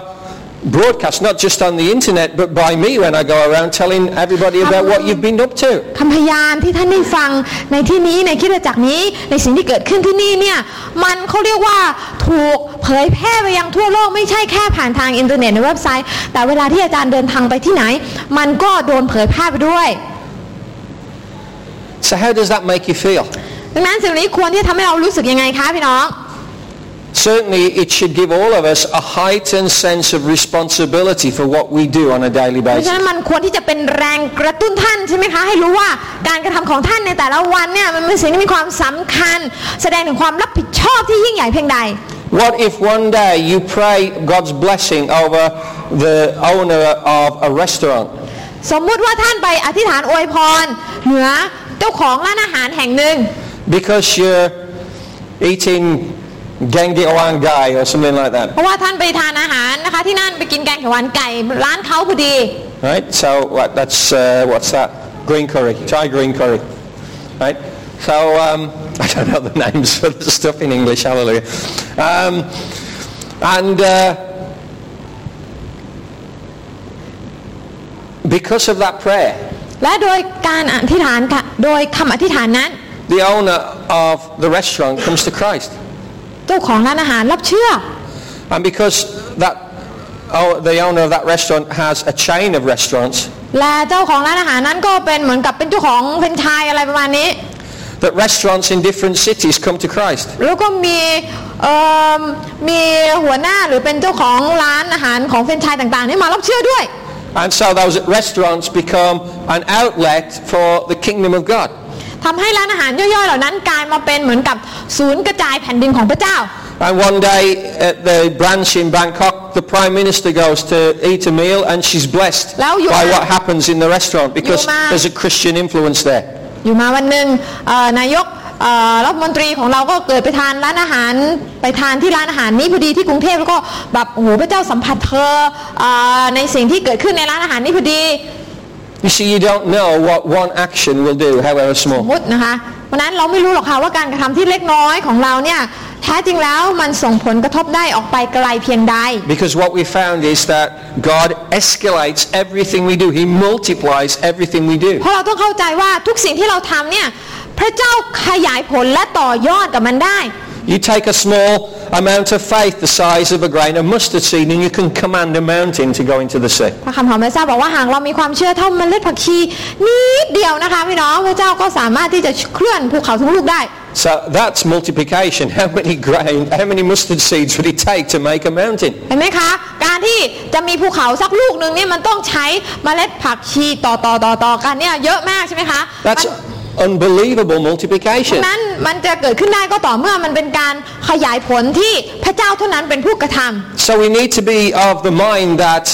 broadcast not just on the internet but by me when I go around telling everybody about what you've been up to. คำพยานที่ท่านได้ฟังในที่นี้ในคริดจักรนี้ในสิ่งที่เกิดขึ้นที่นี่เนี่ยมันเขาเรียกว่าถูกเผยแพร่ไปยังทั่วโลกไม่ใช่แค่ผ่านทางอินเทอร์เน็ตในเว็บไซต์ แต่เวลาที่อาจารย์เดินทางไปที่ไหน มันก็โดนเผยแพร่ไปด้วย So how does that make you feel? ดังนั้นสิ่งนี้ควรที่จะทำให้เรารู้สึกยังไงคะพี่น้อง Certainly it should give all of us a heightened sense of responsibility for what we do on a daily เพราะฉะ basis. นั้นมันควรที่จะเป็นแรงกระตุ้นท่านใช่ไหมคะ ให้รู้ว่าการกระทำของท่านในแต่ละวันเนี่ยมันเป็นสิ่งที่มีความสำคัญ แสดงถึงความรับผิดชอบที่ยิ่งใหญ่เพียงใด What if one day you pray God's blessing over the owner of a restaurant สมมุติว่าท่านไปอธิษฐานอวยพร เหนือเจ้าของร้านอาหารแห่งหนึ่ง because you're eating gengi owangai or something like that? เพราะว่าท่านไปทานอาหารนะคะ ที่นั่นไปกินแกงเขียวหวานไก่ร้านเขาพอดี Right? So what, that's, uh, what's that? Green curry. Thai green curry. Right? So, um, *laughs* I don't know the names for the stuff in English, hallelujah. Um, and uh, because of that prayer, และโดยการอธิษฐานค่ะโดยคำอธิษฐานนั้น the owner of the restaurant comes to Christ. เจ้าของร้านอาหารรับเชื่อ And because that, oh, the owner of that restaurant has a chain of restaurants, และเจ้าของร้านอาหารนั้นก็เป็นเหมือนกับเป็นเจ้าของเป็นไชายอะไรประมาณนี้ that restaurants in different cities come to Christ. แล้วก็มีเอิ่มมีหัวหน้าหรือเป็นเจ้าของร้านอาหารของเฟรนไชส์ต่างๆนี่มารับเชื่อด้วย And so those restaurants become an outlet for the kingdom of God. ทำให้ร้านอาหารย่อยๆเหล่านั้นกลายมาเป็นเหมือนกับศูนย์กระจายแผ่นดินของพระเจ้า And one day at the branch in Bangkok, the Prime Minister goes to eat a meal and she's blessed Lao Yu by Ma- what happens in the restaurant because Ma- there's a Christian influence there. อยู่มาวันหนึ่งเอ่อนายกเอ่อรัฐมนตรีของเราก็เกิดไปทานร้านอาหารไปทานที่ร้านอาหารนี้พอดีที่กรุงเทพแล้วก็แบบโอ้โหพระเจ้าสัมผัสเธอเอ่อในสิ่งที่เกิดขึ้นในร้านอาหารนี้พอดี You see, you don't know what one action will do, however สม small. มตินะคะวันนั้นเราไม่รู้หรอกค่ะว่าการกระทำที่เล็กน้อยของเราเนี่ยแท้จริงแล้วมันส่งผลกระทบได้ออกไปไกลเพียงใด Because what we found is that God escalates everything we do. He multiplies everything we do. เพราะเราต้องเข้าใจว่าทุกสิ่งที่เราทำเนี่ยพระเจ้าขยายผลและต่อยอดกับมันได้ You take a small amount of faith the size of a grain of mustard seed and you can command a mountain to go into the sea. พระคำของพระเจ้าบอกว่าหากเรามีความเชื่อเท่าเมล็ดผักชีนิดเดียวนะคะพี่น้องพระเจ้าก็สามารถที่จะเคลื่อนภูเขาทั้งลูกได้ So that's multiplication. *laughs* How many grain, how many mustard seeds would it take to make a mountain? เห็นไหมคะ การที่จะมีภูเขาสักลูกหนึ่งเนี่ยมันต้องใช้เมล็ดผักชีต่อต่อต่อต่อกันเนี่ยเยอะมากใช่ไหมคะ That's, มัน unbelievable multiplication. นั้นมันจะเกิดขึ้นได้ก็ต่อเมื่อมันเป็นการขยายผลที่พระเจ้าเท่านั้นเป็นผู้กระทำ So we need to be of the mind that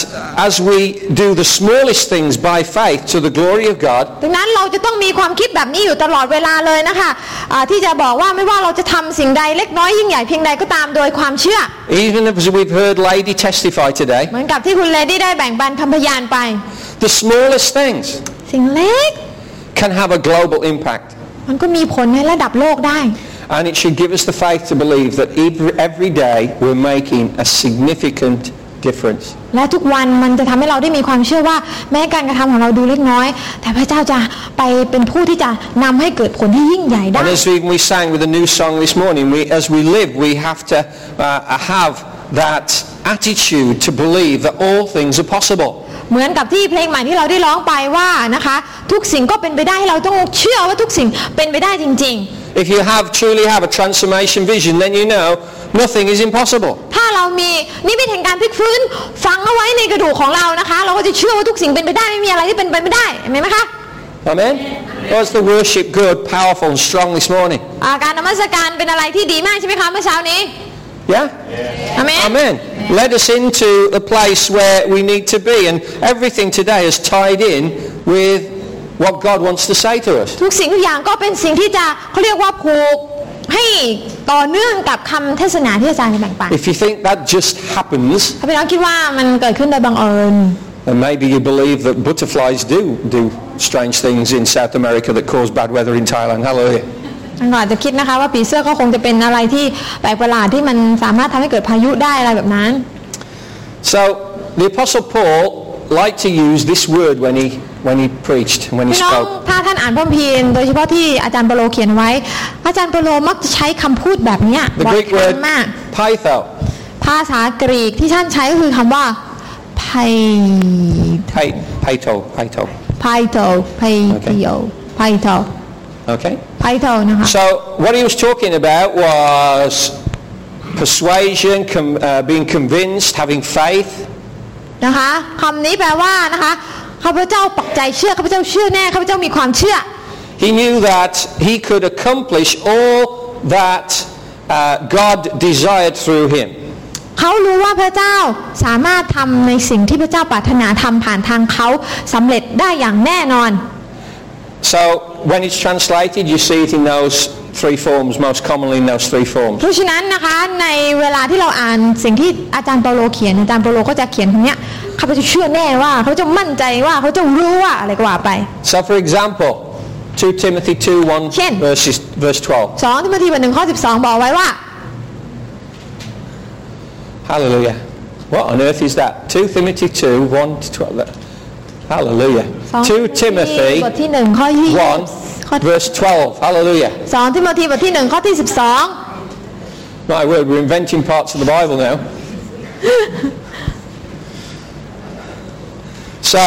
as we do the smallest things by faith to the glory of God, ดังนั้นเราจะต้องมีความคิดแบบนี้อยู่ตลอดเวลาเลยนะคะอ่าที่จะบอกว่าไม่ว่าเราจะทำสิ่งใดเล็กน้อยยิ่งใหญ่เพียงใดก็ตามโดยความเชื่อ even as we've heard Lady testify today, เหมือนกับที่คุณเลดี้ได้แบ่งปันคำพยานไป the smallest things สิ่งเล็ก can have a global impact. มันก็มีผลในระดับโลกได้ And it should give us the faith to believe that every, every day we're making a significant difference. และทุกวันมันจะทำให้เราได้มีความเชื่อว่าแม้การกระทำของเราดูเล็กน้อย แต่พระเจ้าจะไปเป็นผู้ที่จะนำให้เกิดผลที่ยิ่งใหญ่ได้ And as we, we sang with a new song this morning, we, as we live, we have to uh, have that attitude to believe that all things are possible. เหมือนกับที่เพลงใหม่ที่เราได้ร้องไปว่านะคะ ทุกสิ่งก็เป็นไปได้เราต้องเชื่อว่าทุกสิ่งเป็นไปได้จริง If you have truly have a transformation vision, then you know nothing is impossible. ๆถ้าเรามีนิมิตแห่งการพลิกฟื้นฝังเอาไว้ในกระดูกของเรานะคะ เราก็จะเชื่อว่าทุกสิ่งเป็นไปได้ไม่มีอะไรที่เป็นไปไม่ได้เห็นไหมคะ Amen? Was the worship good, powerful and strong this morning? อ่าการนมัสการเป็นอะไรที่ดีมากใช่ไหมคะเมื่อเช้านี้ Yeah? อเมน Amen. Led us into a place where we need to be and everything today is tied in with what God wants to say to us. ทุกสิ่งทุกอย่างก็เป็นสิ่งที่จะเขาเรียกว่าผูกให้ต่อเนื่องกับคำเทศนาที่อาจารย์จะแบ่งปัน If you think that just happens, ถ้าพี่น้องคิดว่ามันเกิดขึ้นโดยบังเอิญ then maybe you believe that butterflies do do strange things in South America that cause bad weather in Thailand. Hallelujah. มันก็อาจจะคิดนะคะว่าผีเสื้อก็คงจะเป็นอะไรที่แปลกประหลาดที่มันสามารถทำให้เกิดพายุได้อะไรแบบนั้น So the Apostle Paul liked to use this word when he, when he preached, when he พี่น้อง spoke. ถ้าท่านอ่านพระคัมภีร์โดยเฉพาะที่อาจารย์เปโลเขียนไว้ อาจารย์เปโลมักจะใช้คำพูดแบบเนี้ย The บ่อย Greek ครั้ word งมาก pytho, ภาษากรีกที่ท่านใช้ก็คือคำว่าไพ Pi- pyto, pyto. ไพโต ไพเทียวไพโต Okay? ไพโตนะคะ So what he was talking about was persuasion, com- uh, being convinced, having faith. นะคะคำนี้แปลว่านะคะข้าพเจ้าปักใจเชื่อข้าพเจ้าเชื่อแน่ข้าพเจ้ามีความเชื่อ He knew that he could accomplish all that uh, God desired through him. เขารู้ว่าพระเจ้าสามารถทำในสิ่งที่พระเจ้าปรารถนาทำผ่านทางเขาสำเร็จได้อย่างแน่นอน So when it's translated, you see it in those three forms, most commonly in those three forms. เพราะฉะนั้นนะคะในเวลาที่เราอ่านสิ่งที่อาจารย์เปาโลเขียนอาจารย์เปาโลก็จะเขียนตรงเนี้ยข้าพเจ้าเชื่อแน่ว่าเขาจะมั่นใจว่าเขาจะรู้ว่าอะไรก็ว่าไป So for example, 2 Timothy 2, 1 Chen. verses, verse 12. สองทิโมธีบทหนึ่งข้อ12 บอกไว้ว่า Hallelujah. What on earth is that? 2 Timothy 2, 1 to 12. That- Hallelujah. สอง 2 Timothy บทที่หนึ่งข้อที่ ข้อ 1, verse 12. Hallelujah. สองทิโมธีบทที่หนึ่งข้อที่ My word, we're inventing parts of the Bible now. *laughs* so,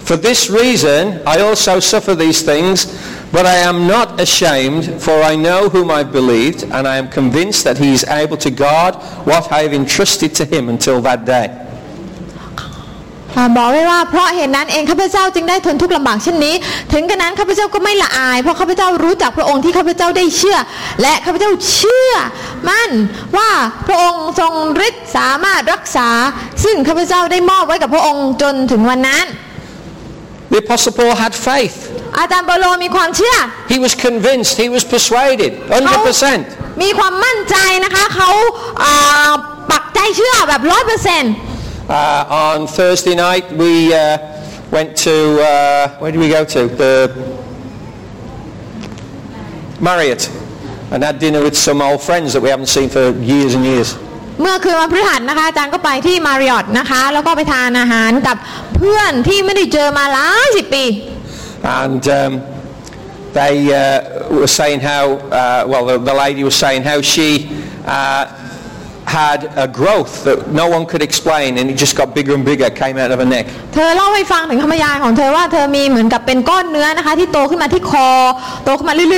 for this reason, I also suffer these things, but I am not ashamed, for I know whom I've believed, and I am convinced that he is able to guard what I have entrusted to him until that day. อ่าบอกไว้ว่าเพราะเหตุนั้นเองข้าพเจ้าจึงได้ทนทุกข์ลำบากเช่นนี้ ถึงกระนั้นข้าพเจ้าก็ไม่ละอาย เพราะข้าพเจ้ารู้จักพระองค์ที่ข้าพเจ้าได้เชื่อ และข้าพเจ้าเชื่อ มั่นว่าพระองค์ทรงฤทธิ์สามารถรักษา ซึ่งข้าพเจ้าได้มอบไว้กับพระองค์จนถึงวันนั้น The Apostle Paul had faith. อาจารย์เปาโลมีความเชื่อ He was convinced, he was persuaded, เขา 100%. มีความมั่นใจนะคะเขาอ่าปักใจเชื่อแบบร้อยเปอร์เซ็นต์ Uh, on Thursday night, we uh, went to, uh, where did we go to? The Marriott. And had dinner with some old friends that we haven't seen for years and years. เมื่อคืนวันพฤหัสนะคะอาจารย์ก็ไปที่มาริออตนะคะ แล้วก็ไปทานอาหารกับเพื่อนที่ไม่ได้เจอมาหลายสิบปี And um, they uh, were saying how, uh, well, the, the lady was saying how she uh, had a growth that no one could explain and it just got bigger and bigger, came out of her neck. เธอเล่าให้ฟังถึงคำพยานของเธอว่าเธอมีเหมือนกับเป็นก้อนเนื้อนะคะที่โตขึ้นมาที่คอโตขึ้นมาเรื่อยๆ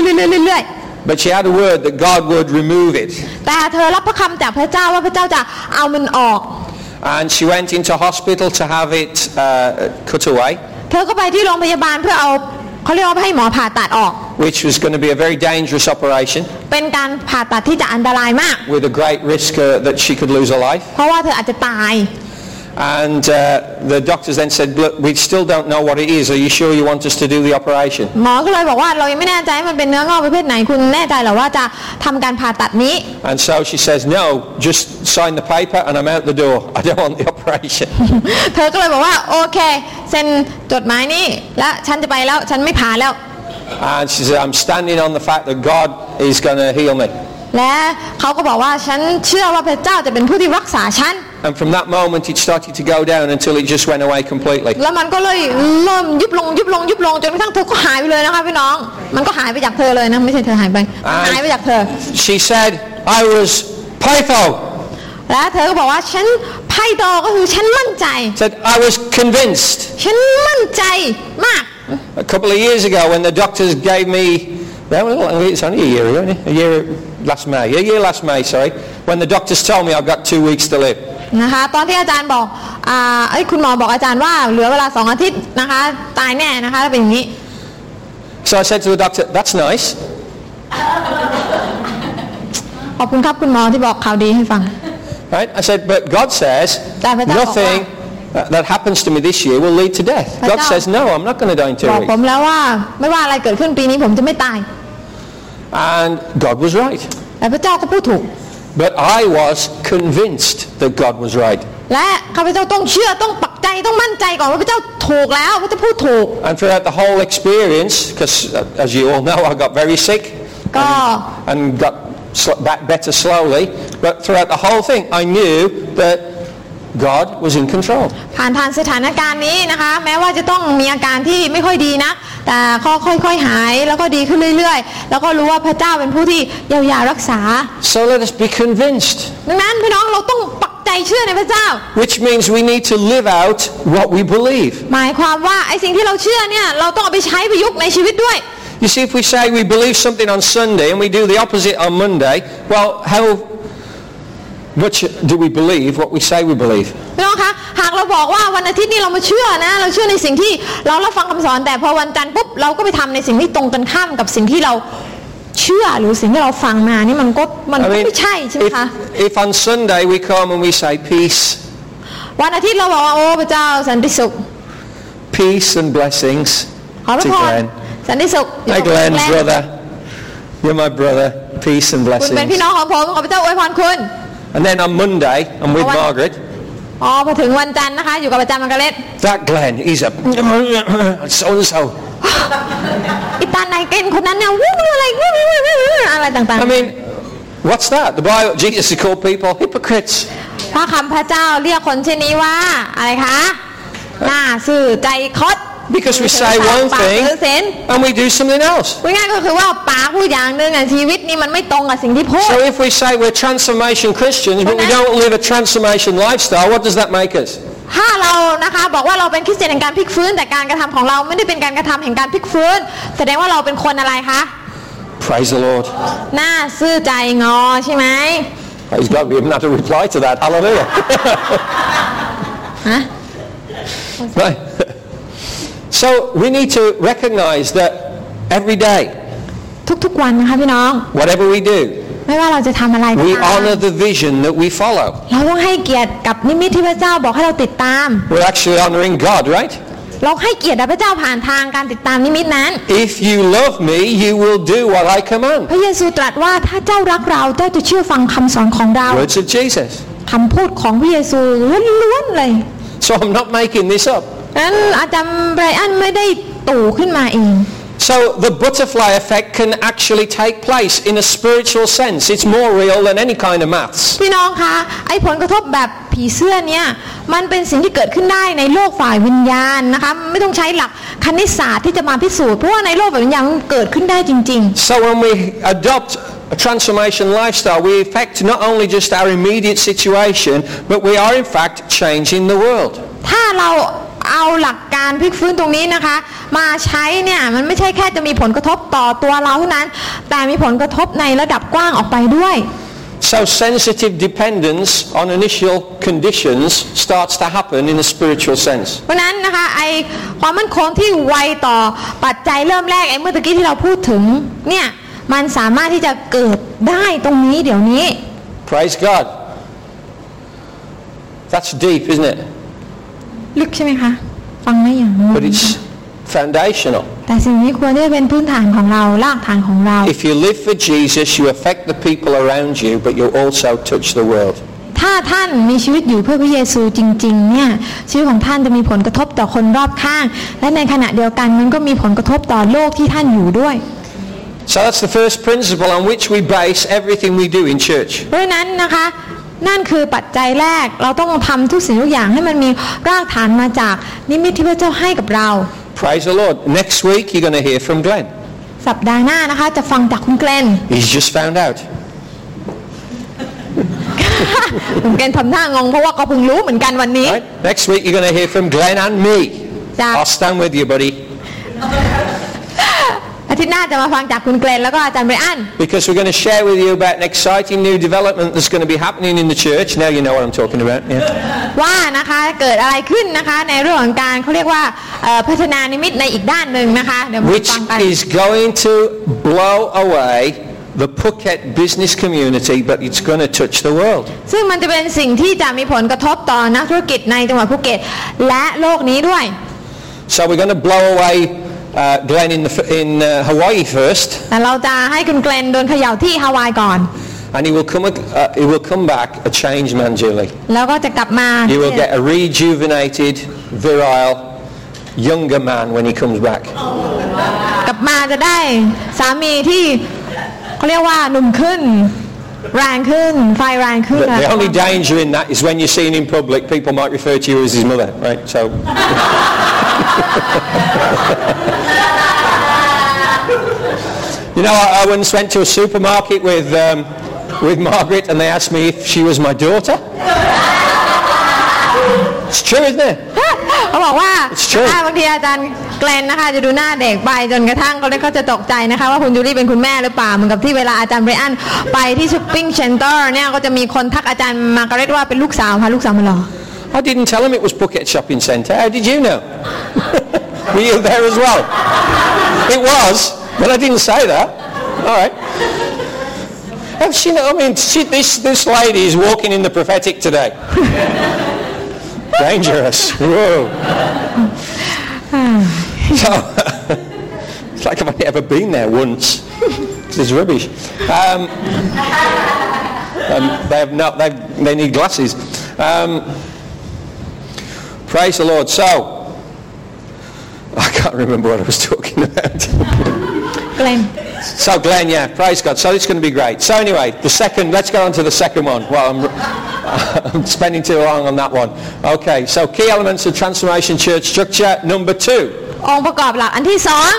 เรื่อย But she had a word that God would remove it. ๆแต่เธอรับพระคำจากพระเจ้าว่าพระเจ้าจะเอามันออก And she went into hospital to have it uh, cut away. เธอก็ไปที่โรงพยาบาลเพื่อเอา เขาเรียกว่าให้หมอผ่าตัดออก which was going to be a very dangerous operation เป็นการผ่าตัดที่จะอันตรายมาก with a great risk uh, that she could lose her life. เพราะว่าเธออาจจะตาย And uh, the doctors then said, look, we still don't know what it is. Are you sure you want us to do the operation? หมอก็เลยบอกว่าเรายังไม่แน่ใจว่ามันเป็นเนื้องอกประเภทไหนคุณแน่ใจเหรอว่าจะทำการผ่าตัดนี้ And so she says, no, just sign the paper and I'm out the door. *laughs* I don't want the operation. *laughs* เธอก็เลยบอกว่าโอเคเซ็นจดหมายนี้และฉันจะไปแล้วฉันไม่ผ่าแล้ว And she said, I'm standing on the fact that God is going to heal me. และเขาก็บอกว่าฉันเชื่อว่าพระเจ้าจะเป็นผู้ที่รักษาฉัน And from that moment it started to go down until it just went away completely. แล้วมันก็เลยเริ่มยุบลงยุบลงยุบลงจนกระทั่งเธอก็หายไปเลยนะคะพี่น้อง มันก็หายไปจากเธอเลยนะไม่ใช่เธอหายไปมันหายไปจากเธอ She said, I was pytho. และเธอก็บอกว่าฉันไพ่โตก็คือฉันมั่นใจ Said, I was convinced. ฉันมั่นใจมาก A couple of years ago when the doctors gave me, that was, it's only a year ago, isn't it? a year last May, a year last May, sorry, when the doctors told me I've got two weeks to live. นะคะ ตอนที่อาจารย์บอกอ่าเอ้ยคุณหมอบอกอาจารย์ว่าเหลือเวลาสองอาทิตย์นะคะ ตายแน่นะคะถ้าเป็นอย่างนี้ So I said to the doctor, that's nice. ขอบคุณครับคุณหมอที่บอกข่าวดีให้ฟัง Right? I said, but God says Dapat ako nothing that that happens to me this year will lead to death. God Betul. says, no, I'm not going to die in two บอกผม weeks. แล้วว่าไม่ว่าอะไรเกิดขึ้นปีนี้ผมจะไม่ตาย And God was right. แต่พระเจ้าก็พูดถูก But I was convinced that God was right. และข้าพเจ้าต้องเชื่อต้องปักใจต้องมั่นใจก่อนว่าพระเจ้าถูกแล้วพระเจ้าพูดถูก And throughout the whole experience, because as you all know, I got very sick ก็ and got sl- back better slowly. But throughout the whole thing, I knew that God was in control. ผ่านทางสถานการณ์นี้นะคะ แม้ว่าจะต้องมีอาการที่ไม่ค่อยดีนะ แต่ก็ค่อยๆหายแล้วก็ดีขึ้นเรื่อยๆ แล้วก็รู้ว่าพระเจ้าเป็นผู้ที่เยียวยารักษา So let us be convinced, ดังนั้นพี่น้องเราต้องปักใจเชื่อในพระเจ้า which means we need to live out what we believe. หมายความว่าไอ้สิ่งที่เราเชื่อเนี่ยเราต้องเอาไปใช้ประยุกต์ในชีวิตด้วย You see, if we say we believe something on Sunday and we do the opposite on Monday, well, how much do we believe what we say we believe? พี่น้องคะหากเราบอกว่าวันอาทิตย์นี้เรามาเชื่อนะ เราเชื่อในสิ่งที่เรารับฟังคำสอนแต่พอวันจันทร์ปุ๊บเราก็ไปทำในสิ่งที่ตรงกันข้ามกับสิ่งที่เราเชื่อหรือสิ่งที่เราฟังมานี่มันก็มันก็ I mean, ไม่ใช่ใช่ไหม if, คะ if on Sunday we come and we say peace, วันอาทิตย์เราบอกว่าโอ้พระเจ้าสันติสุข peace and blessings ขอพระ to พร Glenn. สันติสุขอยู่ Hi กับ Glenn, แกลน brother. You're my brother. Peace and คุณเป็นพี่ blessings. น้องของผมขอพระเจ้าอวยพรคุณ And then on Monday, I'm with What? Margaret. อ๋อพอถึงวันจันทร์นะคะอยู่กับอาจารย์มังกรเล็ต That Glenn, he's a so and so. อิตาไนเกนคนนั้นเนี่ยวู้วอะไรวู้ววู้วอะไรต่าง I mean, what's that? The Bible, Jesus has called people hypocrites. ๆพระคำพระเจ้าเรียกคนเช่นนี้ว่าอะไรคะหน้าซื่อใจคด Because we say one ปาก thing ถือศีล and we do something else. พูดง่ายๆก็คือว่าปากพูดอย่างหนึ่งอ่ะชีวิตนี่มันไม่ตรงกับสิ่งที่พูด So if we say we're transformation Christians, but we don't live a transformation lifestyle, what does that make us? ถ้าเรานะคะบอกว่าเราเป็นคริสเตียนแห่งการพลิกฟื้น แต่การกระทำของเราไม่ได้เป็นการกระทำแห่งการพลิกฟื้น แสดงว่าเราเป็นคนอะไรคะ Praise the Lord. หน้าซื่อใจงอใช่ไหม Praise God, we haven't had to reply to that. Hallelujah. *laughs* *laughs* ฮะ Right. So we need to recognize that every day, ทุกๆวันนะคะพี่น้อง whatever we do, ไม่ว่าเราจะทำอะไรก็ we ตาม honor the vision that we follow. เราต้องให้เกียรติกับนิมิตที่พระเจ้าบอกให้เราติดตาม We're actually honoring God, right? เราให้เกียรติพระเจ้าผ่านทางการติดตามนิมิตนั้น If you love me, you will do what I command. พระเยซูตรัสว่าถ้าเจ้ารักเราเจ้าจะเชื่อฟังคำสอนของเรา Words of Jesus. คำพูดของพระเยซูล้วนๆเลย So I'm not making this up. นั้นอาจารย์ไบรอันไม่ได้ตู่ขึ้นมาเอง So the butterfly effect can actually take place in a spiritual sense. It's more real than any kind of maths. พี่น้องคะไอ้ผลกระทบแบบผีเสื้อเนี่ยมันเป็นสิ่งที่เกิดขึ้นได้ในโลกฝ่ายวิญญาณนะคะไม่ต้องใช้หลักคณิตศาสตร์ที่จะมาพิสูจน์เพราะว่าในโลกฝ่ายวิญญาณมันเกิดขึ้นได้จริง So when we adopt a transformation lifestyle, we affect not only just our immediate situation, but we are in fact changing the world. ๆถ้าเรา เอาหลักการพลิกฟื้นตรงนี้นะคะ มาใช้เนี่ยมันไม่ใช่แค่จะมีผลกระทบต่อตัวเราเท่านั้น แต่มีผลกระทบในระดับกว้างออกไปด้วย So sensitive dependence on initial conditions starts to happen in a spiritual sense. เพราะฉะนั้นนะคะไอความมั่นคงที่ไวต่อปัจจัยเริ่มแรกไอเมื่อตะกี้ที่เราพูดถึงเนี่ยมันสามารถที่จะเกิดได้ตรงนี้เดี๋ยวนี้ Praise God. That's deep, isn't it? ลึกใช่ไหมคะ ฟังไม่อย่างนู้น But it's foundational. แต่สิ่งนี้ควรที่จะเป็นพื้นฐานของเรารากฐานของเรา If you live for Jesus, you affect the people around you, but you also touch the world. ถ้าท่านมีชีวิตอยู่เพื่อพระเยซูจริง ๆ เนี่ย ชีวิตของท่านจะมีผลกระทบต่อคนรอบข้าง และในขณะเดียวกันมันก็มีผลกระทบต่อโลกที่ท่านอยู่ด้วย So that's the first principle on which we base everything we do in church. เพราะฉะนั้นนะคะ นั่นคือปัจจัยแรกเราต้องทำทุกสิ่งทุกอย่างให้มันมีรากฐานมาจากนิมิตที่พระเจ้าให้กับเรา Praise the Lord. Next week, you're going to hear from Glenn. สัปดาห์หน้านะคะจะฟังจากคุณเกรน He's just found out. คุณเกรนทำหน้างงเพราะว่าก็เพิ่งรู้เหมือนกันวันนี้ Right? Next week, you're going to hear from Glenn and me. Yeah. I'll stand with you, buddy. อาทิตย์หน้าจะมาฟังจากคุณเกรนแล้วก็อาจารย์ไบรอัน Because we're going to share with you about an exciting new development that's going to be happening in the church. Now you know what I'm talking about. Yeah. ว่านะคะเกิดอะไรขึ้นนะคะในเรื่องของการเขาเรียกว่าเอ่อพัฒนานิมิตในอีกด้านหนึ่งนะคะเดี๋ยวมา Which ฟังกัน is going to blow away the Phuket business community, but it's going to touch the world. ซึ่งมันจะเป็นสิ่งที่จะมีผลกระทบต่อนักธุรกิจในจังหวัดภูเก็ตและโลกนี้ด้วย So we're going to blow away uh, Glenn in, the, f- in uh, Hawaii first, แต่เราจะให้คุณเกรนโดนเขย่าที่ฮาวายก่อน and he will come, ag- uh, he will come back a changed man, Julie. แล้วก็จะกลับมา You will get a rejuvenated, virile, younger man when he comes back. กลับมาจะได้สามีที่เขาเรียกว่าหนุ่มขึ้น แรงขึ้น ไฟแรงขึ้น The, the only danger in that is when you're seen in public, people might refer to you as his mother, right? So, *laughs* you know, I, I once went to a supermarket with um, with Margaret, and they asked me if she was my daughter. It's true, isn't it? เขาบอกว่า It's true. ถ้าบางทีอาจารย์เกรนนะคะ จะดูหน้าเด็กไปจนกระทั่งเขาเลยเขาจะตกใจนะคะ ว่าคุณจูลี่เป็นคุณแม่หรือเปล่าเหมือนกับที่เวลาอาจารย์ไบรอันไปที่ช้อปปิ้งเซ็นเตอร์เนี่ยก็จะมีคนทักอาจารย์มาร์การเร็ตว่าเป็นลูกสาวพาลูกสาวมาหรอ I didn't tell him it was Phuket Shopping Centre. How did you know? *laughs* Were you there as well? It was, but I didn't say that. All right. Have she, I mean, she, this, this lady is walking in the prophetic today. *laughs* Dangerous. Whoa. so, *laughs* it's like I've only ever been there once. This is rubbish. Um, um, they have no, they, they need glasses. Um, praise the Lord. So, *laughs* I can't remember what I was talking about. เกรน so Glenn, yeah, praise God. So it's going to be great. So anyway, the second, let's go on to the second one. Well, I'm, I'm *laughs* spending too long on that one. Okay, so key elements of Transformation Church structure. Number two, องค์ประกอบหลักอันที่สอง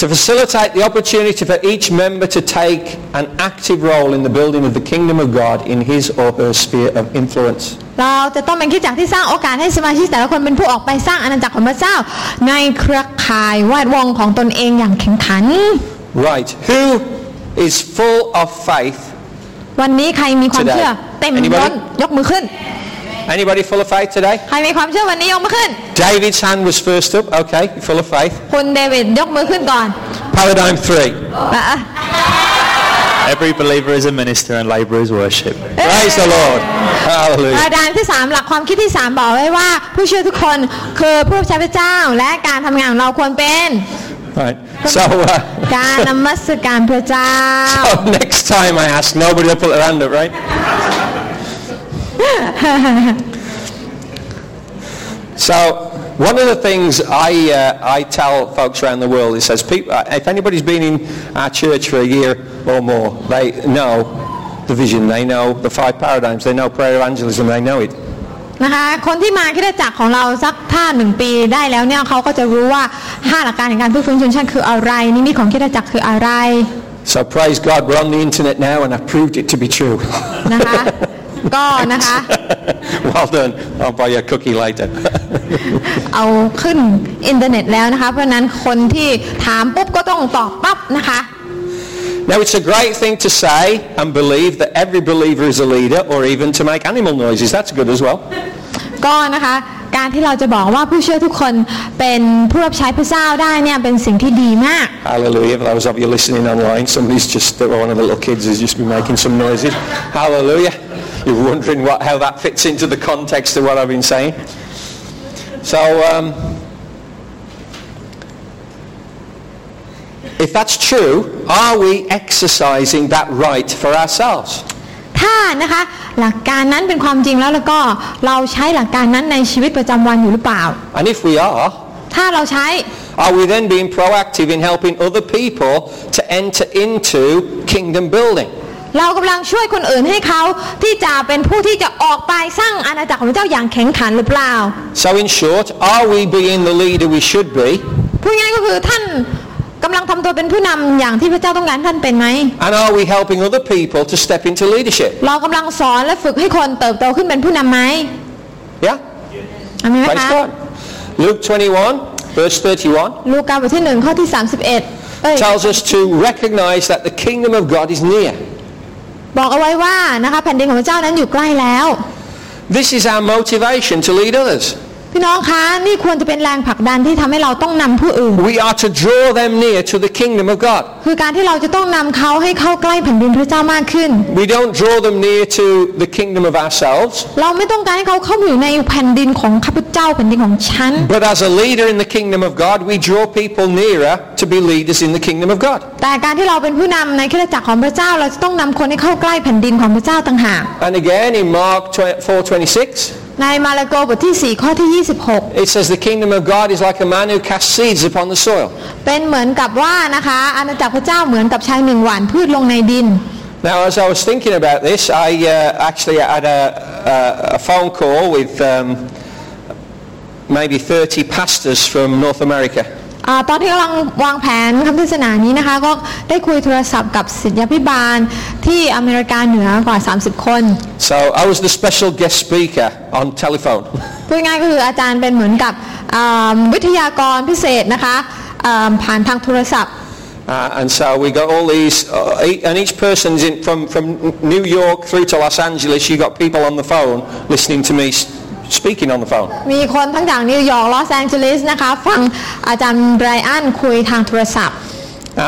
to facilitate the opportunity for each member to take an active role in the building of the kingdom of God in his or her sphere of influence. เราจะต้องเป็นคริดจักรที่สร้างโอกาสให้สมาชิกแต่ละคนเป็นผู้ออกไปสร้างอาณาจักรของพระเจ้า ในเครือข่ายแวดวงของตนเองอย่างแข่งขัน Right. Who is full of faith? วันนี้ใครมีความเชื่อ Today. เต็ม Anybody? ล้นยกมือขึ้น Anybody full of faith today? ใครมีความเชื่อวันนี้ยกมือขึ้น David's hand was first up. Okay, full of faith. คุณเดวิดยกมือขึ้นก่อน Paradigm three. อ่ะ Every believer is a minister and labour is worship. Praise the Lord. ป Hallelujah. ระการที่สามหลักความคิดที่สามบอกไว้ว่า ผู้เชื่อทุกคนคือผู้รับใช้พระเจ้า และการทำงานของเราควรเป็น Right. So, uh, การนมัสการพระเจ้า *laughs* so next time I ask, nobody will put their hand up, right? *laughs* so one of the things I, uh, I tell folks around the world, it says, people, uh, if anybody's been in our church for a year or more, they know the vision, they know the five paradigms, they know prayer evangelism, they know it. นะคะ คนที่มาคริดจักรของเราสักท่าหนึ่งปีได้แล้วเนี่ยเขาก็จะรู้ว่าห้าหลักการในการเพื่อฟื้นชนชาติคืออะไร นิมิตของคริดจักรคืออะไร So praise God, we're on the internet now and I've proved it to be true. *laughs* นะคะ ก็นะคะ well done. I'll buy you a cookie later. เอาขึ้นอินเทอร์เน็ตแล้วนะคะ เพราะฉะนั้นคนที่ถามปุ๊บก็ต้องตอบปั๊บนะคะ Now it's a great thing to say and believe that every believer is a leader or even to make animal noises. That's good as well. ก็นะคะการที่เราจะบอกว่าผู้เชื่อทุกคนเป็นผู้รับใช้พระเจ้าได้เนี่ยเป็นสิ่งที่ดีมาก Hallelujah. For those of you listening online, somebody's just, one of the little kids has just been making some noises. Hallelujah. *laughs* You're wondering what, how that fits into the context of what I've been saying. So, um, if that's true, are we exercising that right for ourselves? ถ้านะคะหลักการนั้นเป็นความจริงแล้วแล้วก็เราใช้หลักการนั้นในชีวิตประจำวันอยู่หรือเปล่า And if we are, ถ้าเราใช้ are we then being proactive in helping other people to enter into kingdom building? เรากำลังช่วยคนอื่นให้เขาที่จะเป็นผู้ที่จะออกไปสร้างอาณาจักรของพระเจ้าอย่างแข็งขันหรือเปล่า So in short, are we being the leader we should be? พูดง่ายๆก็คือท่านกำลังทำตัวเป็นผู้นำอย่างที่พระเจ้าต้องการท่านเป็นไหม And are we helping other people to step into leadership? เรากำลังสอนและฝึกให้คนเติบโตขึ้นเป็นผู้นำไหม Yeah? อามีไหม Praise คะ God. Luke 21, verse 31, ลูกาบทที่หนึ่งข้อที่31เอ้ย tells us to recognize that the kingdom of God is near. บอกเอาไว้ว่านะคะแผ่นดินของพระเจ้านั้นอยู่ใกล้แล้ว This is our motivation to lead others. พี่น้องคะนี่ควรจะเป็นแรงผลักดันที่ทำให้เราต้องนำผู้อื่น We are to draw them near to the kingdom of God. คือการที่เราจะต้องนำเขาให้เข้าใกล้แผ่นดินพระเจ้ามากขึ้น We don't draw them near to the kingdom of ourselves, เราไม่ต้องการให้เขาเข้ามาอยู่ในแผ่นดินของข้าพเจ้าแผ่นดินของฉัน but as a leader in the kingdom of God, we draw people nearer to be leaders in the kingdom of God. แต่การที่เราเป็นผู้นำในคริสตจักรของพระเจ้า เราจะต้องนำคนให้เข้าใกล้แผ่นดินของพระเจ้าต่างหาก And again in Mark 4:26, ในมาระโกบทที่ 4 ข้อที่ it says the kingdom of God is like a man who casts seeds upon the soil. 26 เป็นเหมือนกับว่านะคะอาณาจักรพระเจ้าเหมือนกับชายหนึ่งหว่านพืชลงในดิน Now, as I was thinking about this, I uh, actually had a, a, a phone call with um, maybe 30 pastors from North America. อาตอนที่กำลังวางแผนคำเทศนานี้นะคะ ก็ได้คุยโทรศัพท์กับศิษยาพิบาลที่อเมริกาเหนือกว่า 30 คน So I was the special guest speaker on telephone. พูดง่ายๆก็คืออาจารย์เป็นเหมือนกับอ่าวิทยากรพิเศษนะคะอ่าผ่านทางโทรศัพท์ Uh, and so we got all these, uh, e- and each person's in, from, from New York through to Los Angeles, you got people on the phone listening to me s- speaking on the phone. มีคนทั้งจากนิวยอร์กลอสแองเจลิสนะคะ ฟังอาจารย์ไบรอันคุยทางโทรศัพท์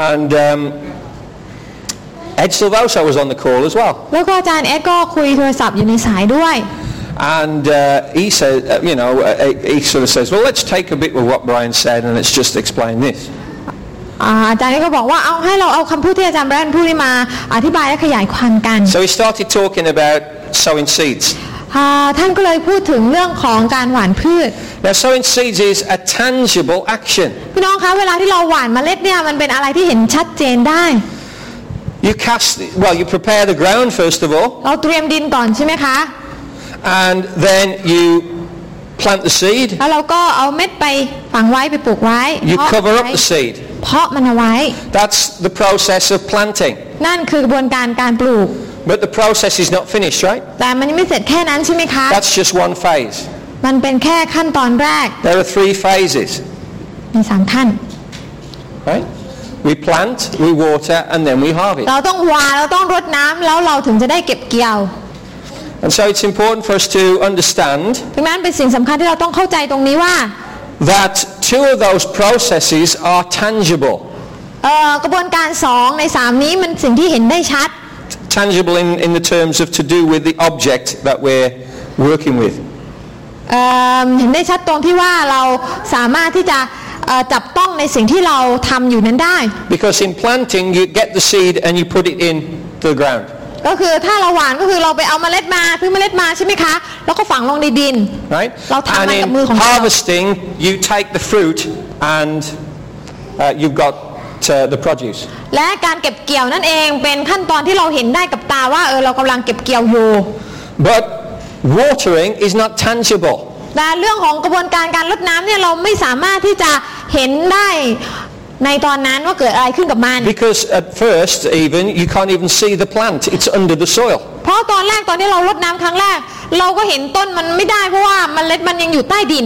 And um, Ed Silvoso was on the call as well. แล้วก็อาจารย์เอ็ดก็คุยโทรศัพท์อยู่ในสายด้วย And uh, he said, uh, you know, uh, he he sort of says, well, let's take a bit of what Brian said and let's just explain this. อ่าอาจารย์เอ็ดก็บอกว่าเอาให้เราเอาคำพูดที่อาจารย์ไบรอันพูดนี่มาอธิบายและขยายความกัน So he started talking about sowing seeds. อ่าท่านก็เลยพูดถึงเรื่องของการหว่านพืช Now, sowing seeds is a tangible action. พี่น้องคะเวลาที่เราหว่านเมล็ดเนี่ยมันเป็นอะไรที่เห็นชัดเจนได้ You cast, well, you prepare the ground first of all, เราเตรียมดินก่อนใช่ไหมคะ and then you plant the seed. แล้วเราก็เอาเม็ดไปฝังไว้ไปปลูกไว้ You เพาะ cover up ไว้ the seed. เพาะมันเอาไว้ That's the process of planting. นั่นคือกระบวนการการปลูก But the process is not finished, right? แต่มันยังไม่เสร็จแค่นั้นใช่ไหมคะ That's just one phase. มันเป็นแค่ขั้นตอนแรก There are three phases, มีสามขั้น right? We plant, we water, and then we harvest. เราต้องหวานเราต้องรดน้ำแล้วเราถึงจะได้เก็บเกี่ยว And so it's important for us to understand ดังนั้นเป็นสิ่งสำคัญที่เราต้องเข้าใจตรงนี้ว่า that two of those processes are tangible. เอ่อกระบวนการสองในสามนี้มันสิ่งที่เห็นได้ชัด Tangible in, in the terms of to do with the object that we're working with. เอ่อเห็นได้ชัดตรงที่ว่าเราสามารถที่จะเอ่อจับต้องในสิ่งที่เราทำอยู่นั้นได้ Because in planting, you get the seed and you put it in the ground. ก็คือถ้าเราหวานก็คือเราไปเอาเมล็ดมาซื้อเมล็ดมาใช่ไหมคะ แล้วก็ฝังลงในดิน Right? เราทำ And มันกับ in มือของเรา harvesting, you take the fruit and uh, you've got uh, the produce. และการเก็บเกี่ยวนั่นเองเป็นขั้นตอนที่เราเห็นได้กับตาว่าเออเรากำลังเก็บเกี่ยวอยู่ But watering is not tangible. แต่เรื่องของกระบวนการการรดน้ำเนี่ยเราไม่สามารถที่จะเห็นได้ในตอนนั้นว่าเกิดอะไรขึ้นกับมัน Because at first, even, you can't even see the plant. It's under the soil. เพราะตอนแรกตอนที่เรารดน้ำครั้งแรก เราก็เห็นต้นมันไม่ได้เพราะว่าเมล็ดมันยังอยู่ใต้ดิน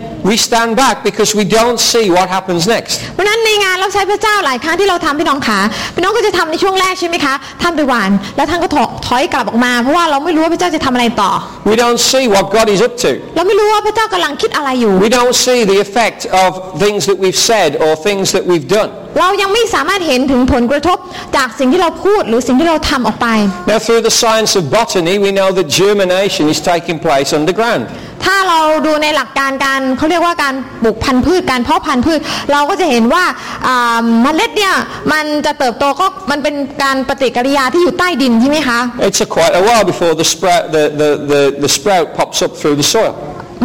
we stand back because we don't see what happens next. เพราะฉะนั้นในงานเราใช้พระเจ้าหลายครั้งที่เราทำพี่น้องขาพี่น้องก็จะทำในช่วงแรกใช่ไหมคะทำไปหวาน แล้วท่านก็ถถอยกลับออกมา เพราะว่าเราไม่รู้ว่าพระเจ้าจะทำอะไรต่อ We don't see what God is up to. เราไม่รู้ว่าพระเจ้ากำลังคิดอะไรอยู่ We don't see the effect of things that we've said or things that we've done. เรายังไม่สามารถเห็นถึงผลกระทบจากสิ่งที่เราพูดหรือสิ่งที่เราทำออกไป Now through the science of botany, we know that germination is taking place underground. ถ้าเราดูในหลักการการเขาเรียกว่าการปลูกพันธุ์พืชการเพาะพันธุ์พืช เราก็จะเห็นว่าอ่าเมล็ดเนี่ยมันจะเติบโตก็มันเป็นการปฏิกิริยาที่อยู่ใต้ดินใช่ไหมคะ It's a quite a while before the sprout, the, the, the, the sprout pops up through the soil.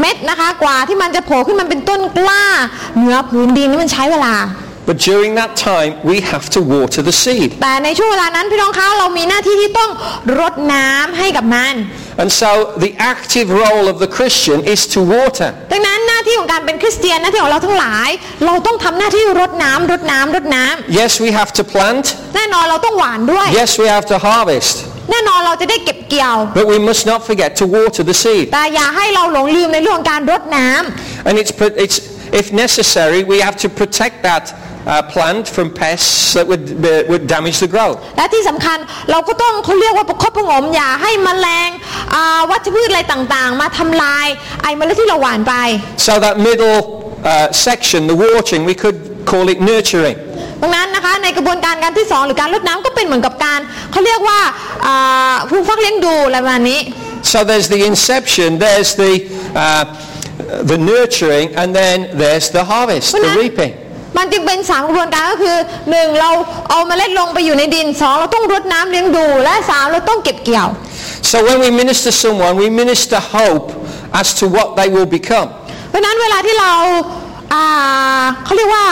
เม็ดนะคะกว่าที่มันจะโผล่ขึ้นมันเป็นต้นกล้าเหนือผืนดินนี่มันใช้เวลา But during that time, we have to water the seed. แต่ในช่วงเวลานั้นพี่น้องคะเรามีหน้าที่ที่ต้องรดน้ำให้กับมัน And so the active role of the Christian is to water. ดังนั้นหน้าที่ของการเป็นคริสเตียนหน้าที่ของเราทั้งหลาย เราต้องทำหน้าที่รดน้ำรดน้ำรดน้ำ Yes, we have to plant. แน่นอนเราต้องหว่านด้วย Yes, we have to harvest. แน่นอนเราจะได้เก็บเกี่ยว But we must not forget to water the seed. แต่อย่าให้เราหลงลืมในเรื่องของการรดน้ำ And it's, pr- it's if necessary, we have to protect that uh, plant from pests that would, uh, would damage the growth. และที่สำคัญเราก็ต้องเขาเรียกว่าประคบประหงมอย่าให้แมลงอ่าวัชพืชอะไรต่างๆ มาทำลายไอ้เมล็ดที่เราหว่านไป So that middle uh, section, the watering, we could call it nurturing. ดังนั้นนะคะในกระบวนการการที่สองหรือการรดน้ำก็เป็นเหมือนกับการเขาเรียกว่าอ่าฟูมฟักเลี้ยงดูอะไรประมาณนี้ So there's the inception, there's the, uh, the nurturing, and then there's the harvest, the reaping. มันจึงเป็นสามกระบวนการก็คือหนึ่งเราเอาเมล็ดลงไปอยู่ในดินสองเราต้องรดน้ำเลี้ยงดูและสามเราต้องเก็บเกี่ยว So when we minister someone, we minister hope as to what they will become. เพราะฉะนั้นเวลาที่เราอ่าเขาเรียกว่า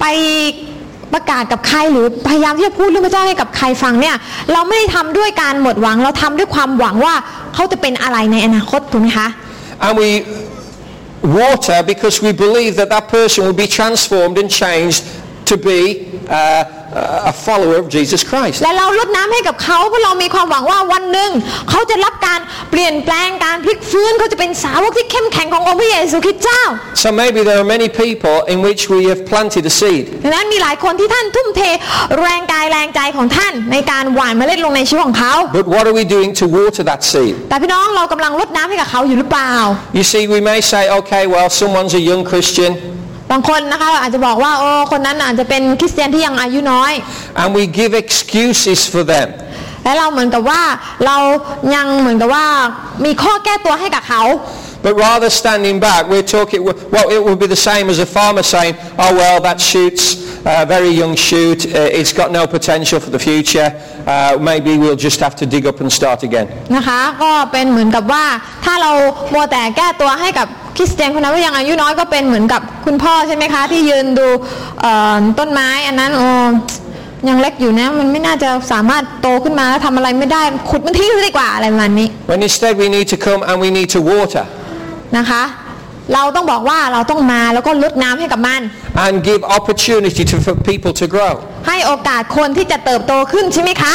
ไปประกาศกับใครหรือพยายามที่จะพูดเรื่องพระเจ้าให้กับใครฟังเนี่ยเราไม่ได้ทำด้วยการหมดหวังเราทำด้วยความหวังว่าเขาจะเป็นอะไรในอนาคตถูกไหมคะ And we water because we believe that that person will be transformed and changed to be uh, a follower of Jesus Christ. และเราลดน้ำให้กับเขาเพราะเรามีความหวังว่าวันหนึ่งเขาจะรับการเปลี่ยนแปลงการพลิกฟื้นเขาจะเป็นสาวกที่เข้มแข็งขององค์พระเยซูคริสต์เจ้า So maybe there are many people in which we have planted a seed. ดังนั้นมีหลายคนที่ท่านทุ่มเทแรงกายแรงใจของท่านในการหว่านเมล็ดลงในชีวิตของเขา But what are we doing to water that seed? แต่พี่น้องเรากำลังลดน้ำให้กับเขาอยู่หรือเปล่า You see, we may say, okay, well, someone's a young Christian, บางคนนะคะเราอาจจะบอกว่าโอ้คนนั้นอาจจะเป็นคริสเตียนที่ยังอายุน้อย and we give excuses for them. และเราเหมือนกับว่าเรายังเหมือนกับว่ามีข้อแก้ตัวให้กับเขา But rather standing back, we're talking, well, it would be the same as a farmer saying, oh, well, that shoot's a very young shoot, uh, it's got no potential for the future, uh, maybe we'll just have to dig up and start again. นะคะก็เป็นเหมือนกับว่าถ้าเรามัวแต่แก้ตัวให้กับคริสเตียนคนนั้นว่ายังอายุน้อยก็เป็นเหมือนกับคุณพ่อใช่ไหมคะ ที่ยืนดูเอ่อต้นไม้อันนั้นโอ้ยังเล็กอยู่นะมันไม่น่าจะสามารถโตขึ้นมาแล้วทำอะไรไม่ได้ขุดมันทิ้งเลยดีกว่าอะไรประมาณนี้ When instead we need to come and we need to water นะคะ เราต้องบอกว่าเราต้องมาแล้วก็ลดน้ำให้กับมัน and give opportunity to, for people to grow. ให้โอกาสคนที่จะเติบโตขึ้นใช่ไหมคะ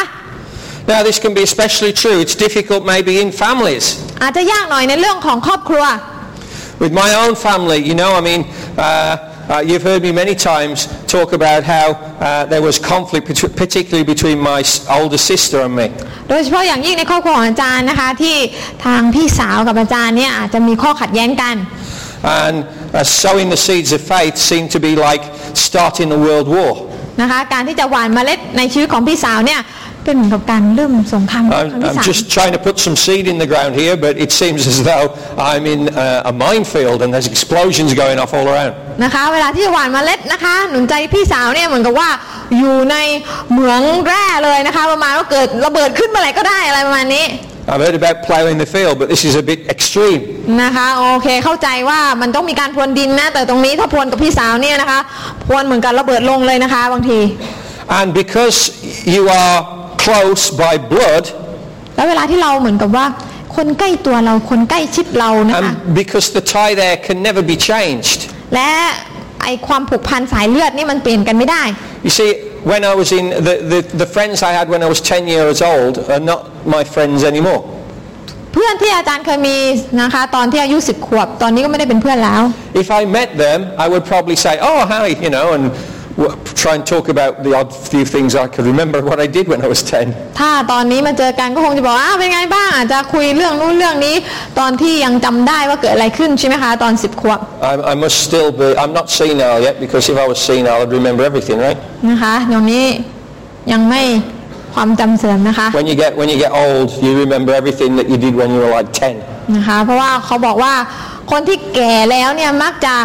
Now this can be especially true, it's difficult maybe in families. อาจจะยากหน่อยในเรื่องของครอบครัว With my own family, you know, I mean, uh, uh, you've heard me many times talk about how uh, there was conflict, bet- particularly between my s- older sister and me. โดยเฉพาะอย่างยิ่งในครอบครัวของอาจารย์นะคะที่ทางพี่สาวกับอาจารย์เนี่ยอาจจะมีข้อขัดแย้งกัน And uh, sowing the seeds of faith seemed to be like starting a world war. นะคะการที่จะหว่านเมล็ดในชีวิตของพี่สาวเนี่ยเป็นเหมือนกับการเริ่มสงครามครั้ง I'm, ที่ I'm สาม just trying to put some seed in the ground here, but it seems as though I'm in uh, a minefield and there's explosions going off all around. นะคะเวลาที่จะหว่านเมล็ดนะคะหนุนใจพี่สาวเนี่ยเหมือนกับว่าอยู่ในเหมืองแร่เลยนะคะประมาณว่าเกิดระเบิดขึ้นเมื่อไหร่ก็ได้อะไรประมาณนี้ I've heard about ploughing the field, but this is a bit extreme. นะคะโอเคเข้าใจว่ามันต้องมีการพรวนดินนะแต่ตรงนี้ถ้าพรวนกับพี่สาวเนี่ยนะคะพรวนเหมือนกันระเบิดลงเลยนะคะบางที And because you are close by blood แล้วเวลาที่เราเหมือนกับว่าคนใกล้ตัวเราคนใกล้ชิดเรานะคะ and because the tie there can never be changed. และ ไอความผูกพันสายเลือดนี่มันเปลี่ยนกันไม่ได้ You see, when I was in, the, the, the friends I had when I was 10 years old are not my friends anymore. เพื่อนที่อาจารย์เคยมีนะคะตอนที่อายุสิบขวบตอนนี้ก็ไม่ได้เป็นเพื่อนแล้ว If I met them, I would probably say, oh, hi, you know, and w- try and talk about the odd few things I could remember what I did when I was 10. ถ้าตอนนี้มาเจอกันก็คงจะบอกว่าอ้าวเป็นไงบ้างอาจจะคุยเรื่องนู้นเรื่องนี้ตอนที่ยังจำได้ว่าเกิดอะไรขึ้นใช่ไหมคะตอนสิบขวบ I, I must still be, I'm not senile yet because if I was senile, I'd remember everything, right? นะคะเดี๋ยวนี้ยังไม่ความจำเสื่อมนะคะ When you get, when you get old, you remember everything that you did when you were like 10. นะคะเพราะว่าเขาบอกว่าคนที่แก่แล้วเนี่ยมักจะ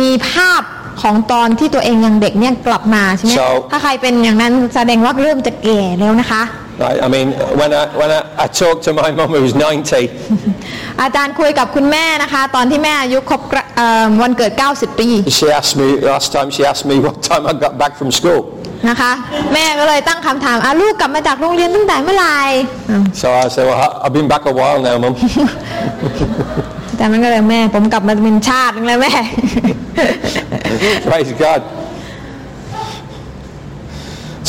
มีภาพ ของตอนที่ตัวเองยังเด็กเนี่ยกลับมาใช่ไหม So- ถ้าใครเป็นอย่างนั้นแสดงว่าเริ่มจะแก่แล้วนะคะ Right? I mean, when I, when I, I talked to my mum who was 90, อาจารย์คุยกับคุณแม่นะคะ ตอนที่แม่อายุครบกระเอ่อวันเกิด 90 ปี she asked me, last time she asked me what time I got back from school. นะคะ แม่ก็เลยตั้งคำถามอะลูกกลับมาจากโรงเรียนตั้งแต่เมื่อไหร่อ้าว So I said, well, I- I've been back a while now, mum. อาจารย์มันก็เลยแม่ ผมกลับมาเป็นชาตินึงแล้วแม่ Praise God.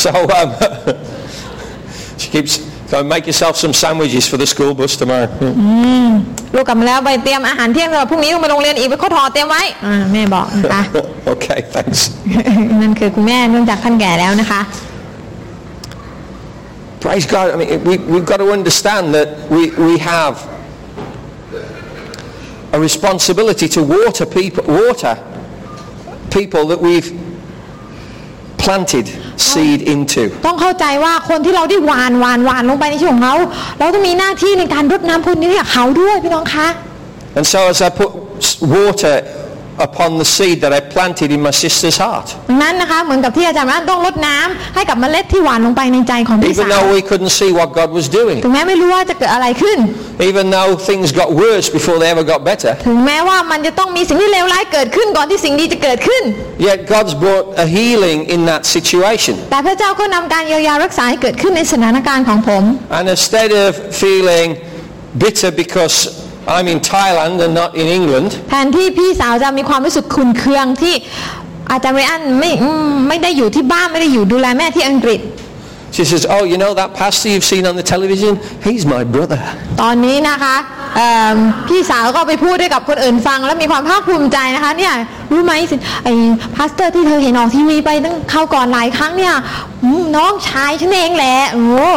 So um, she keeps, go and make yourself some sandwiches for the school bus tomorrow. ลูกกลับมาแล้วไปเตรียมอาหารเที่ยงสำหรับพรุ่งนี้ต้องไปโรงเรียนอีกไปข้อทอเตรียมไว้อ่าแม่บอกนะคะ okay, thanks. นั่นคือคุณแม่เนื่องจากท่านแก่แล้วนะคะ Praise God. I mean, we, we've got to understand that we, we have a responsibility to water people, water people that we've planted seed into. ต้องเข้าใจว่าคนที่เราได้หวานหวานหวานลงไปในชีวิตของเขาเราต้องมีหน้าที่ในการรดน้ำพรวนนี้ให้เขาด้วยพี่น้องคะ And so as I put s- water upon the seed that I planted in my sister's heart, ดังนั้นนะคะเหมือนกับที่อาจารย์ว่าต้องรดน้ำให้กับเมล็ดที่หวานลงไปในใจของพี่ even สาว though we couldn't see what God was doing, ถึงแม้ไม่รู้ว่าจะเกิดอะไรขึ้น even though things got worse before they ever got better, ถึงแม้ว่ามันจะต้องมีสิ่งที่เลวร้ายเกิดขึ้นก่อนที่สิ่งดีจะเกิดขึ้น yet God's brought a healing in that situation. แต่พระเจ้าก็นำการเยียวยารักษาให้เกิดขึ้นในสถานการณ์ของผม And instead of feeling bitter because I'm in Thailand and not in England, แทนที่พี่สาวจะมีความรู้สึกขุ่นเคืองที่อาจารย์ไบรอันไม่อืมไม่ได้อยู่ที่บ้านไม่ได้อยู่ดูแลแม่ที่อังกฤษ she says, oh, you know that pastor you've seen on the television? He's my brother. ตอนนี้นะคะเอิ่มพี่สาวก็ไปพูดให้กับคนอื่นฟัง แล้วมีความภาคภูมิใจนะคะเนี่ยรู้ไหมสิไอ้ pastor ที่เธอเห็นออกทีวีไปตั้งคราวก่อนหลายครั้งเนี่ยอืมน้องชายฉันเองแหละโอ้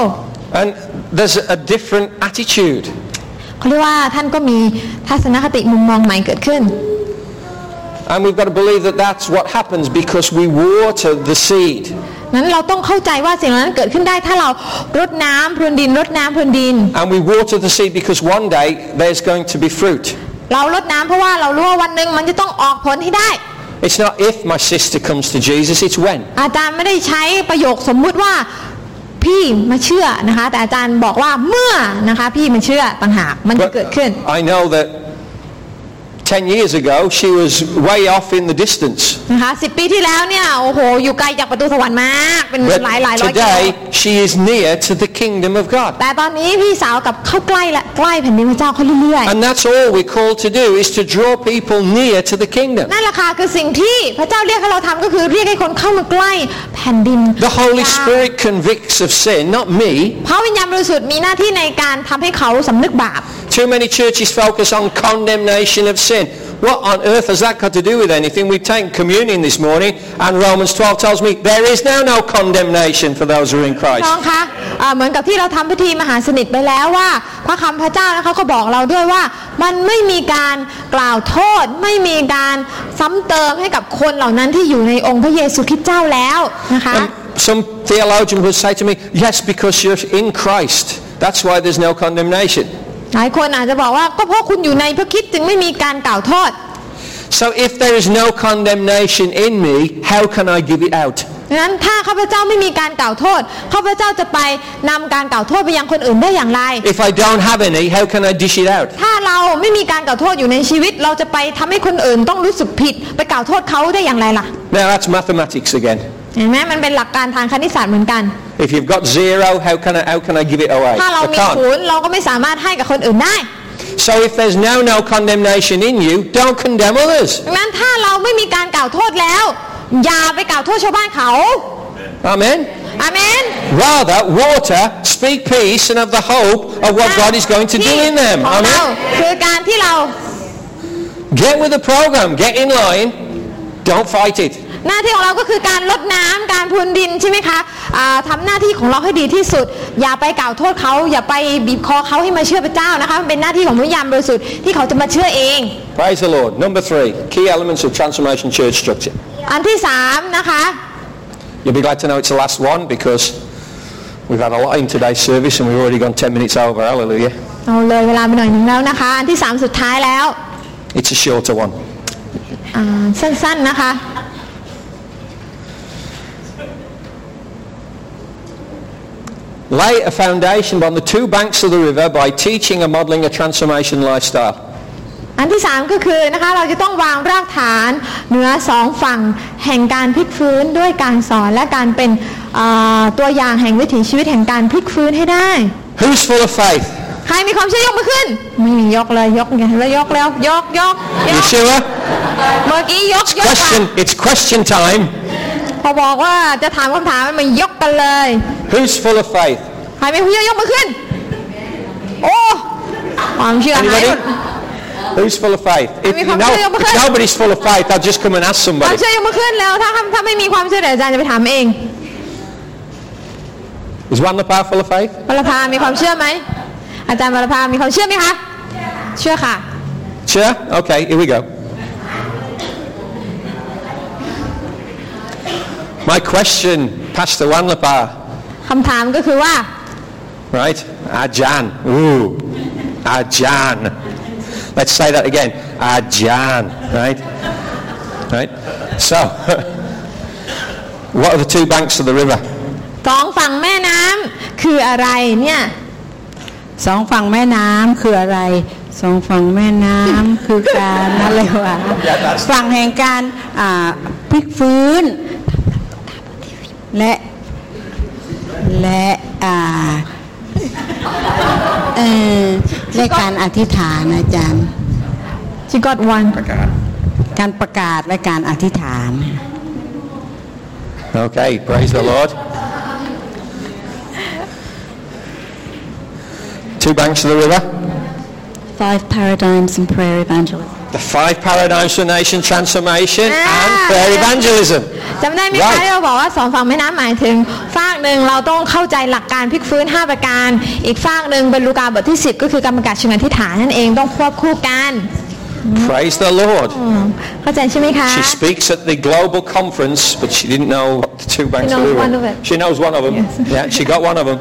And there's a different attitude. เขาเรียกว่าท่านก็มีทัศนคติมุมมองใหม่เกิดขึ้น And we've got to believe that that's what happens because we water the seed. นั้นเราต้องเข้าใจว่าสิ่งเหล่านั้นเกิดขึ้นได้ถ้าเรารดน้ำพรวนดินรดน้ำพรวนดิน And we water the seed because one day there's going to be fruit. เรารดน้ำเพราะว่าเรารู้ว่าวันหนึ่งมันจะต้องออกผลให้ได้ It's not if my sister comes to Jesus, it's when. อาจารย์ไม่ได้ใช้ประโยคสมมุติว่า พี่มาเชื่อนะคะแต่อาจารย์บอกว่าเมื่อนะคะพี่มาเชื่อต่างหากมันจะเกิดขึ้น I know that 10 years ago she was way off in the distance. นะคะสิปีที่แล้วเนี่ย โอ้โห อยู่ไกลจากประตูสวรรค์มาก เป็น But หลายหลายร้อยกิโล today she is near to the kingdom of God. แต่ตอนนี้พี่สาวกับเข้าใกล้และใกล้แผ่นดินพระเจ้าเขาเรื่อย And that's all we're called to do is to draw people near to the kingdom. ๆนั่นแหละค่ะคือสิ่งที่พระเจ้าเรียกให้เราทำก็คือเรียกให้คนเข้ามาใกล้แผ่นดิน The Holy Spirit convicts of sin, not me. พระวิญญาณบริสุทธิ์มีหน้าที่ในการทำให้เขาสำนึกบาป Too many churches focus on condemnation of sin. What on earth has that got to do with anything? We've taken communion this morning and Romans 12 tells me there is now no condemnation for those who are in น้ Christ. องคะอ่าเหมือนกับที่เราทำพิธีมหาสนิทไปแล้วว่า พระคำพระเจ้านะคะก็บอกเราด้วยว่า มันไม่มีการกล่าวโทษ ไม่มีการซ้ำเติมให้กับคนเหล่านั้นที่อยู่ในองค์พระเยซูคริสต์เจ้าแล้วนะคะ And some theologian would say to me, yes, because you're in Christ. That's why there's no condemnation. หลายคนอาจจะบอกว่าก็เพราะคุณอยู่ในพระคริสต์จึงไม่มีการกล่าวโทษ So if there is no condemnation in me, how can I give it out? ดังนั้นถ้าข้าพเจ้าไม่มีการกล่าวโทษข้าพเจ้าจะไปนำการกล่าวโทษไปยังคนอื่นได้อย่างไร If I don't have any, how can I dish it out? ถ้าเราไม่มีการกล่าวโทษอยู่ในชีวิต เราจะไปทำให้คนอื่นต้องรู้สึกผิด ไปกล่าวโทษเขาได้อย่างไรล่ะ Now that's mathematics again. เห็นไหมมันเป็นหลักการทางคณิตศาสตร์เหมือนกัน If you've got zero, how can I, how can I give it away? ถ้าเรา I มีศู can't. นย์เราก็ไม่สามารถให้กับคนอื่นได้ So if there's now no condemnation in you, don't condemn others. ดังนั้นถ้าเราไม่มีการกล่าวโทษแล้ว อย่าไปกล่าวโทษชาวบ้านเขา Amen. อาเมน Rather, water, speak peace and have the hope of what God is going to do in them. ของเรา Amen. คือการที่เรา Get with the program. Get in line. Don't fight it. หน้าที่ของเราก็คือการลดน้ำการพรวนดินใช่ไหมคะอ่าทำหน้าที่ของเราให้ดีที่สุด อย่าไปกล่าวโทษเขาอย่าไปบีบคอเขาให้มาเชื่อพระเจ้านะคะมันเป็นหน้าที่ของพระยามบริสุทธิ์ที่เขาจะมาเชื่อเอง Praise the Lord. Number three, key elements of transformation church structure. อันที่สามนะคะ You'll be glad to know it's the last one because we've had a lot in today's service and we've already gone 10 minutes over. Hallelujah. เอาเลยเวลาไปหน่อยหนึ่งแล้วนะคะอันที่สามสุดท้ายแล้ว It's a shorter one. อ่าสั้นๆนะคะ Lay a foundation on the two banks of the river by teaching and modeling a transformation lifestyle. อันที่สามก็คือนะคะเราจะต้องวางรากฐานเหนือสองฝั่งแห่งการพลิกฟื้นด้วยการสอนและการเป็นอ่าตัวอย่างแห่งวิถีชีวิตแห่งการพลิกฟื้นให้ได้ Who's full of faith? ใครมีความเชื่อยกมือขึ้นไม่มียกเลยยกไงแล้วยกแล้วยกยกย You ก sure? เมื่อกี้ยกยก Question. It's question time. พอบอกว่าจะถามคำถามมันยกกันเลย Who's full of faith? ใครมีความเชื่อยกมือขึ้น โอ้ความเชื่อหายหม Anybody? ด Who's full of faith? If, Maybe you if know, I'm if nobody's full of faith, I'll just come and ask ความ somebody. เชื่อยกมือขึ้นแล้วถ้าถ้าไม่มีความเชื่อเดี๋ยวอาจารย์จะไปถามเอง Is one the power full of faith? วรภามีความเชื่อไหม อาจารย์วรภามีความเชื่อไหมคะ เชื่อค่ะ Sure? Okay, here we go. My question, Pastor Wanlapa, คำถามก็คือว่า right? Ajan. Ooh, Ajan. Let's say that again. Ajan, right? Right? So, *laughs* what are the two banks of the river? สองฝั่งแม่น้ำคืออะไรเนี่ย สองฝั่งแม่น้ำคืออะไร สองฝั่งแม่น้ำคือการอะไรวะฝั่งแห่งการอ่าพลิกฟื้น *laughs* และและอ่าเออและการอธิษฐานอาจารย์ she got one การประกาศและการอธิษฐาน Okay, praise the Lord. Two banks of the river. Five paradigms in prayer evangelism. The five paradigms for nation transformation and Ah, prayer yeah. evangelism. จำได้ไหมคะ Right. ที่เราบอกว่าสองฝั่งแม่น้ำหมายถึงฝากหนึ่งเราต้องเข้าใจหลักการพลิกฟื้น 5 ประการ อีกฝากหนึ่งเป็นลูกาบทที่ 10 ก็คือการประกาศเชิงอธิษฐานนั่นเองต้องควบคู่กัน Praise the Lord. อืมเข้าใจใช่ไหมคะ She speaks at the global conference, but she didn't know the two banks She of the knows river. one of it. She knows one of them. Yes. Yeah, she got one of them.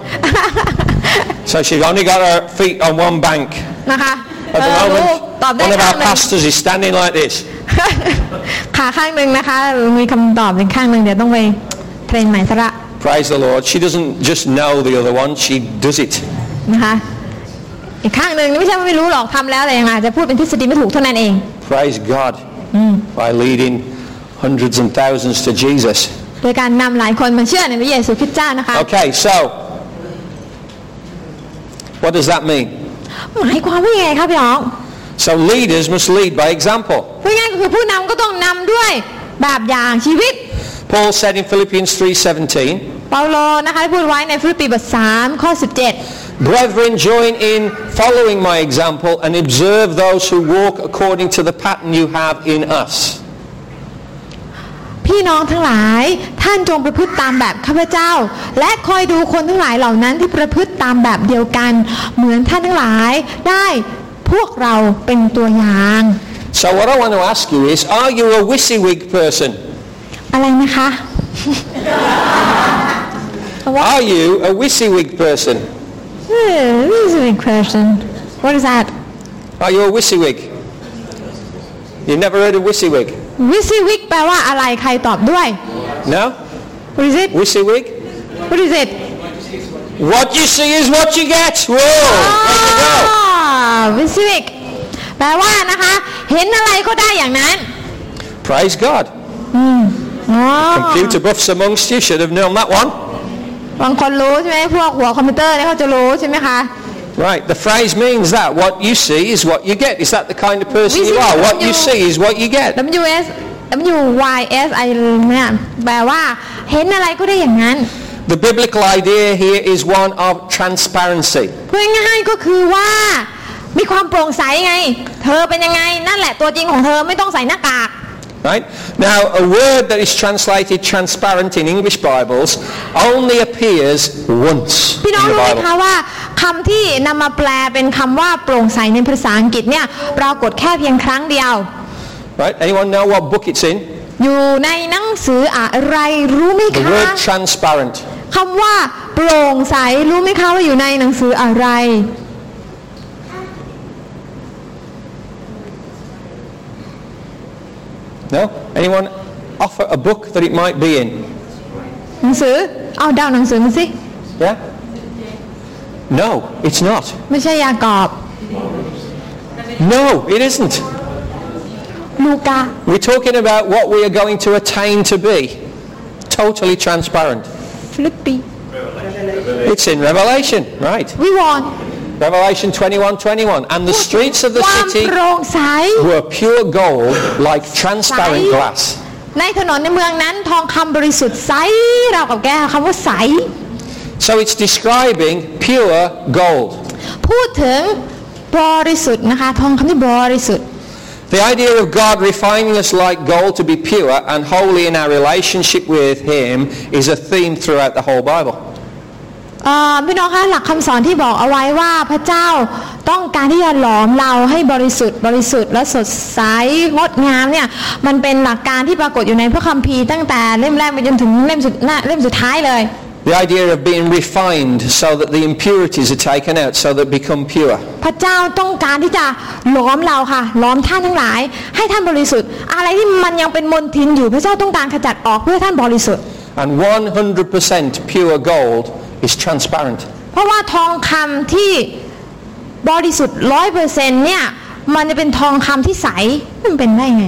*laughs* so she's only got her feet on one bank. นะคะ At เอ the อรู้ moment, ตอบได้ one of ข้าง our หนึ่ง pastors is standing like this. ขาข้างหนึ่งนะคะ มีคำตอบเป็นข้างหนึ่งเดี๋ยวต้องไปเทรนใหม่ซะละ Praise the Lord. She doesn't just know the other one, she does it. นะคะ อีกข้างหนึ่งนี่ไม่ใช่ว่าไม่รู้หรอกทำแล้วแต่ยังอาจจะพูดเป็นทฤษฎีไม่ถูกเท่านั้นเอง Praise God. By leading hundreds and thousands to Jesus. โดยการนำหลายคนมาเชื่อในพระเยซูคริสต์เจ้านะคะ Okay, so what does that mean? หมายความว่ายังไงครับพี่อ๋อง So leaders must lead by example. พูดง่ายๆก็คือผู้นำก็ต้องนำด้วยแบบอย่างชีวิต Paul said in Philippians 3:17, เปาโลนะคะได้พูดไว้ในฟิลิปปีบท3ข้อ 17 Brethren, join in following my example and observe those who walk according to the pattern you have in us. พี่น้องทั้งหลาย ท่านจงประพฤติตามแบบข้าพเจ้า และคอยดูคนทั้งหลายเหล่านั้นที่ประพฤติตามแบบเดียวกัน เหมือนท่านทั้งหลายได้พวกเราเป็นตัวอย่าง So what I want to ask you is, are you a WYSIWYG person? อะไรนะคะ Are you a WYSIWYG person? Hmm, This is a big question What is that Are you a WYSIWYG? You never heard of WYSIWYG? วิซิวิกแปลว่าอะไรใครตอบด้วย No? What is it WYSIWYG? What is it What you see is what you get. Whoa! There you go. วิซิวิกแปลว่านะคะ เห็นอะไรก็ได้อย่างนั้น Praise God. อ๋อ Computer buffs amongst you should have known that one. บางคนรู้ใช่ไหมพวกหัวคอมพิวเตอร์เนี่ยเขาจะรู้ใช่ไหมคะ Right, the phrase means that what you see is what you get. Is that the kind of person We you see are? What you- you see is what you get. W S W Y S I เนี่ยแปลว่าเห็นอะไรก็ได้อย่างนั้น The biblical idea here is one of transparency. พูดง่ายๆก็คือว่ามีความโปร่งใสไง เธอเป็นยังไงนั่นแหละตัวจริงของเธอไม่ต้องใส่หน้ากาก Right? Now, a word that is translated transparent in English Bibles only appears once พี่ in น้อง the รู้ไหม Bible. คะว่าคำที่นำมาแปลเป็นคำว่าโปร่งใสในภาษาอังกฤษเนี่ยปรากฏแค่เพียงครั้งเดียว Right? Anyone know what book it's in? อยู่ในหนังสืออะไรรู้ไหม The คะ word transparent. คำว่าโปร่งใสรู้ไหมคะว่าอยู่ในหนังสืออะไร No? Anyone offer a book that it might be in? หนังสือเอาเดาวหนังสือมาสิ Yeah? No, it's not. ไม่ใช่ยากอบ No, it isn't. ลูกา We're talking about what we are going to attain to be. Totally transparent. ฟิลิปปี It's in Revelation, right? วิวรณ์ Revelation 21, 21. And the streets of the ความ city โปร่งใส were pure gold like transparent Sai. glass. ในถนนในเมืองนั้นทองคำบริสุทธิ์ใสเราวกับแก้วคำว่าใส So it's describing pure gold. พูดถึงบริสุทธิ์นะคะทองคำที่บริสุทธิ์ The idea of God refining us like gold to be pure and holy in our relationship with Him is a theme throughout the whole Bible. เอ่อพี่น้องคะหลักคำสอนที่บอกเอาไว้ว่าพระเจ้าต้องการที่จะหลอมเราให้บริสุทธิ์ บริสุทธิ์และสดใสงดงามเนี่ยมันเป็นหลักการที่ปรากฏอยู่ในพระคัมภีร์ตั้งแต่เล่มแรกไปจนถึงเล่มสุดหน้าเล่มสุดท้ายเลย The idea of being refined so that the impurities are taken out so that become pure. พระเจ้าต้องการที่จะหลอมเราค่ะหลอมท่านทั้งหลาย ให้ท่านบริสุทธิ์ อะไรที่มันยังเป็นมลทินอยู่พระเจ้าต้องการขจัดออกเพื่อท่านบริสุทธิ์ And 100% pure gold is transparent. เพราะว่าทองคำที่บริสุทธิ์ร้อยเปอร์เซ็นต์เนี่ยมันจะเป็นทองคำที่ใสมันเป็นได้ไง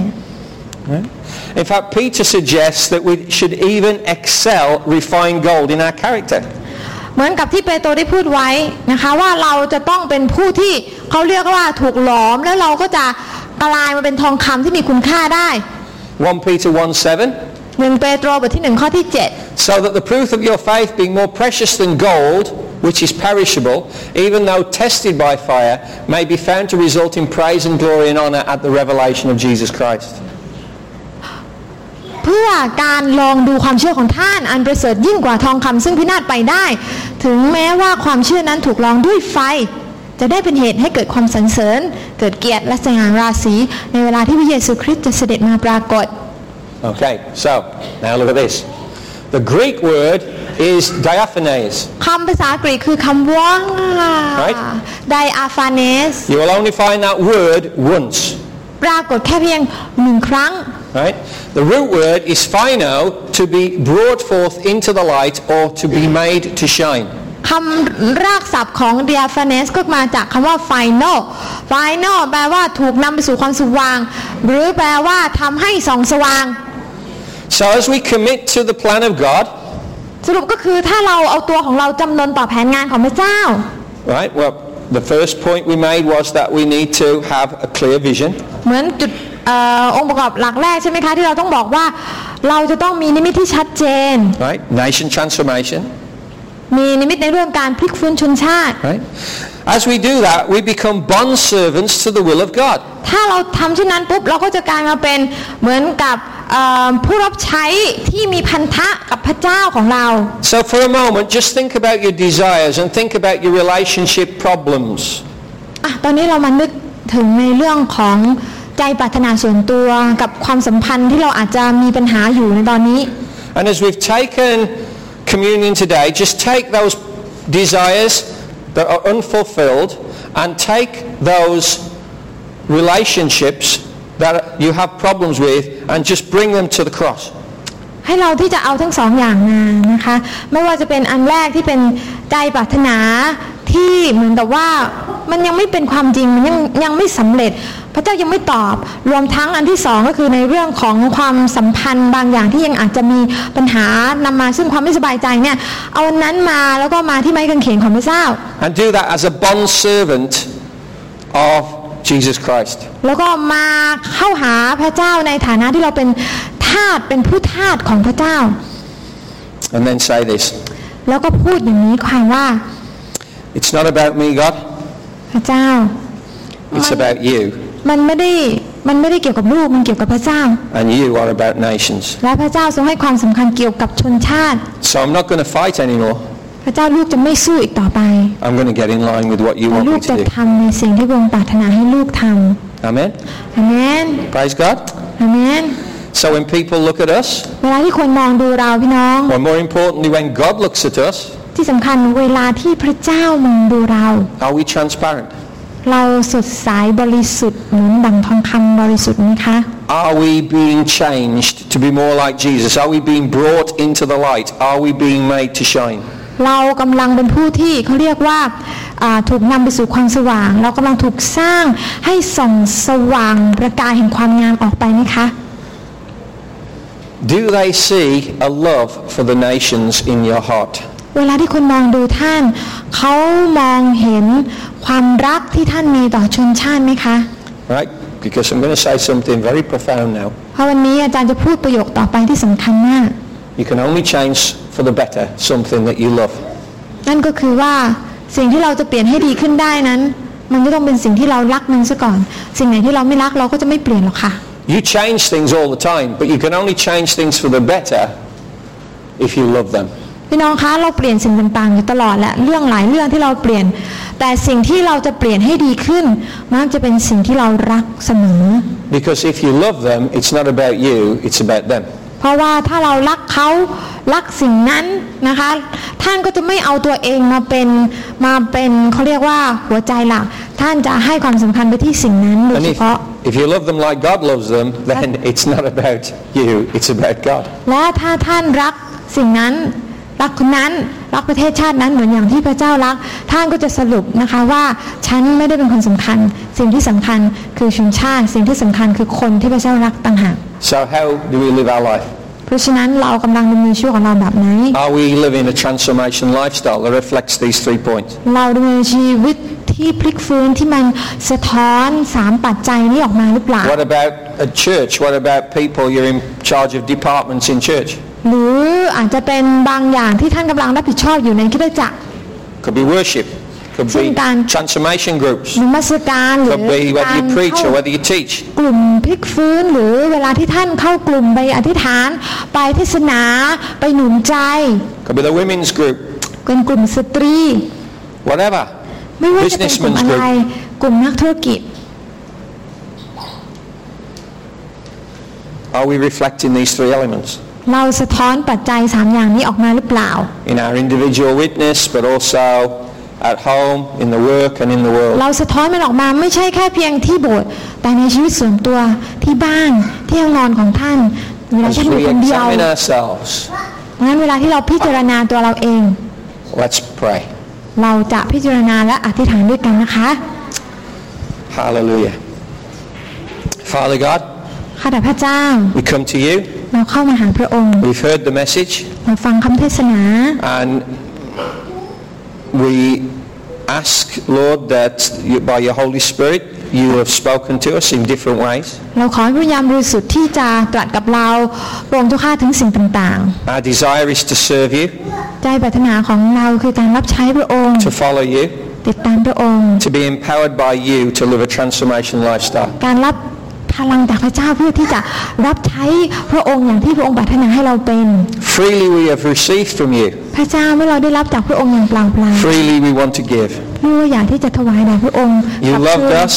In fact, Peter suggests that we should even excel refined gold in our character. เหมือนกับที่เปโตรได้พูดไว้นะคะว่าเราจะต้องเป็นผู้ที่เขาเรียกว่าถูกหลอมแล้วเราก็จะกลายมาเป็นทองคำที่มีคุณค่าได้ 1 Peter 1 7. หนึ่งเปโตรบทที่หนึ่งข้อที่ So that the proof of your faith being more precious than gold, which is perishable, even though tested by fire, may be found to result in praise and glory and honor at the revelation of Jesus Christ. 7เพื่อการลองดูความเชื่อของท่าน อันประเสริฐยิ่งกว่าทองคำซึ่งพินาศไปได้ ถึงแม้ว่าความเชื่อนั้นถูกลองด้วยไฟ จะได้เป็นเหตุให้เกิดความสรรเสริญ เกิดเกียรติและสง่าราศี ในเวลาที่พระเยซูคริสต์จะเสด็จมาปรากฏ Okay, so now look at this. The Greek word is diaphanes. คำภาษากรีกคือคำว่า Right. ไดอาฟาเนส You will only find that word once. ปรากฏแค่เพียงหนึ่งครั้ง Right? The root word is phino, to be brought forth into the light or to be made to shine. คำรากศัพท์ของ diaphanes ก็มาจากคำว่า final final แปลว่าถูกนำไปสู่ความสว่าง หรือแปลว่าทำให้ส่องสว่าง So as we commit to the plan of God, สรุปก็คือถ้าเราเอาตัวของเราจำนนต่อแผนงานของพระเจ้า right? Well, the first point we made was that we need to have a clear vision. เหมือนจุดเ ออองค์ประกอบหลักแรกใช่ไหมคะที่เราต้องบอกว่าเราจะต้องมีนิมิตที่ชัดเจน Right? Nation transformation. มีนิมิตในเรื่องการพลิกฟื้นชนชาติ Right? As we do that, we become bond servants to the will of God. ถ้าเราทำเช่นนั้นปุ๊บเราก็จะกลายมาเป็นเหมือนกับเอ่อผู้รับใช้ที่มีพันธะกับพระเจ้าของเรา So for a moment, just think about your desires and think about your relationship problems. อะตอนนี้เรามานึกถึงในเรื่องของ ใจปรารถนาส่วนตัวกับความสัมพันธ์ที่เราอาจจะมีปัญหาอยู่ในตอนนี้ And as we've taken communion today, just take those desires that are unfulfilled and take those relationships that you have problems with and just bring them to the cross. ให้เราที่จะเอาทั้งสองอย่างมานะคะไม่ว่าจะเป็นอันแรกที่เป็นใจปรารถนาที่เหมือนกับว่ามันยังไม่เป็นความจริงมันยังยังไม่สำเร็จพ ระเจ้ายังไม่ตอบ รวมทั้งอันที่สองก็คือในเรื่องของความสัมพันธ์บางอย่างที่ยังอาจจะมีปัญหานำมาซึ่งความไม่สบายใจเนี่ย เอาอันนั้นมาแล้วก็มาที่ไม้กางเขนของพระเจ้า And do that as a bond servant of Jesus Christ. แล้วก็มาเข้าหาพระเจ้าในฐานะที่เราเป็นทาสเป็นผู้ทาสของพระเจ้า And then say this. แล้วก็พูดอย่างนี้ความว่า It's not about me, God. พระเจ้า It's about you. มันไม่ได้มันไม่ได้เกี่ยวกับลูกมันเกี่ยวกับพระเจ้า And you are about nations. และพระเจ้าทรงให้ความสำคัญกี่ยวกับชนชาติ So I'm not going to fight anymore. พระเจ้าลูกจะไม่สู้อีกต่อไป I'm going to get in line with what you แต่ want ลู me กจะ to do. ทำในสิ่งที่พระองค์ปรารถนาให้ลูกท Amen. ำอาเมน Praise God. อาเมน So when people look at us, เวลาที่คนมองดูเราพี่น้อง or more importantly, when God looks at us, ที่สำคัญเวลาที่พระเจ้ามองดูเรา are we transparent? เราสดใสบริสุทธิ์เหมือนดังทองคำบริสุทธิ์ไหมคะ Are we being changed to be more like Jesus? Are we being brought into the light? Are we being made to shine? เรากำลังเป็นผู้ที่เขาเรียกว่าอ่าถูกนำไปสู่ความสว่าง เรากำลังถูกสร้างให้ส่องสว่างประกายแห่งความงามออกไปไหมคะ Do they see a love for the nations in your heart? เวลาที่คนมองดูท่าน เขามองเห็น ความรักที่ท่านมีต่อชนชาติไหมคะ Right? Because I'm going to say something very profound now. เพราะวันนี้อาจารย์จะพูดประโยคต่อไปที่สำคัญมาก You can only change for the better something that you love. นั่นก็คือว่าสิ่งที่เราจะเปลี่ยนให้ดีขึ้นได้นั้น มันจะต้องเป็นสิ่งที่เรารักมันซะก่อน สิ่งไหนที่เราไม่รักเราก็จะไม่เปลี่ยนหรอกค่ะ You change things all the time, but you can only change things for the better if you love them. พี่น้องคะเราเปลี่ยนสิ่งต่างๆอยู่ตลอดแหละเรื่องหลายเรื่องที่เราเปลี่ยน แต่สิ่งที่เราจะเปลี่ยนให้ดีขึ้น มักจะเป็นสิ่งที่เรารักเสมอ Because if you love them, it's not about you, it's about them. เพราะว่าถ้าเรารักเขารักสิ่งนั้นนะคะ ท่านก็จะไม่เอาตัวเองมาเป็นมาเป็นเขาเรียกว่าหัวใจหลัก ท่านจะให้ความสำคัญไปที่สิ่งนั้นโดย And เฉ if, พาะ if you love them like God loves them, then it's not about you, it's about God. และถ้าท่านรักสิ่งนั้น รักคนนั้นรักประเทศชาตินั้นเหมือนอย่างที่พระเจ้ารัก ท่านก็จะสรุปนะคะว่าฉันไม่ได้เป็นคนสำคัญ สิ่งที่สำคัญคือชนชาติ สิ่งที่สำคัญคือคนที่พระเจ้ารักต่างหาก So how do we live our life? เพราะฉะนั้นเรากำลังดำเนินชีวิตของเราแบบไหน Are we living a transformation lifestyle that reflects these three points? เราดำเนินชีวิตที่พลิกฟื้นที่มันสะท้อนสามปัจจัยนี้ออกมาหรือเปล่า What about a church? What about people? You're in charge of departments in church. หรืออาจจะเป็นบางอย่างที่ท่านกำลังรับผิดชอบอยู่ในคริสตจักร Could be worship. Could be Sometimes- transformation groups. นมัสการหรือ Could be whether การ you preach เข้า or whether you teach. กลุ่มพลิกฟื้นหรือเวลาที่ท่านเข้ากลุ่มไปอธิษฐาน ไปเทศนาไปหนุนใจ Could be the women's group. เป็นกลุ่มสตรี Whatever. ไม่ว่าจะเป็นกลุ่ม Businessmen's อะไร group. กลุ่มนักธุรกิจ Are we reflecting these three elements? เราสะท้อนปัจจัยสามอย่างนี้ออกมาหรือเปล่า In our individual witness, but also at home, in the work and in the world. เราสะท้อนมันออกมาไม่ใช่แค่เพียงที่โบสถ์แต่ในชีวิตส่วนตัวที่บ้านที่ห้องนอนของท่านเวลา As ท่านอยู่ we คนเดียว examine ourselves, งั้นเวลาที่เราพิจารณาตัวเราเอง let's pray. เราจะพิจารณาและอธิษฐานด้วยกันนะคะ Hallelujah. Father God, ข้าแต่พระเจ้า we come to you. เราเข้ามาหาพระองค์ We've heard the message เราฟังคำเทศนา and we ask, Lord, that you, by your Holy Spirit you have spoken to us in different ways. เราขอให้พระยามบริสุทธิ์ที่จะตรัสกับเราพระองค์เจ้าข้าถึงสิ่งต่าง Our desire is to serve you, ๆใจปรารถนาของเราคือการรับใช้พระองค์ to follow you, ติดตามพระองค์ to be empowered by you to live a transformation lifestyle. การรับ พลังจากพระเจ้าเพื่อที่จะรับใช้พระองค์อย่างที่พระองค์ปรารถนาให้เราเป็น Freely we have received from you. พระเจ้าเมื่อเราได้รับจากพระองค์อย่างเปล่าเปล่า Freely we want to give. เมื่ออยากที่จะถวายแด่พระองค์ You กับ loved เชิญ us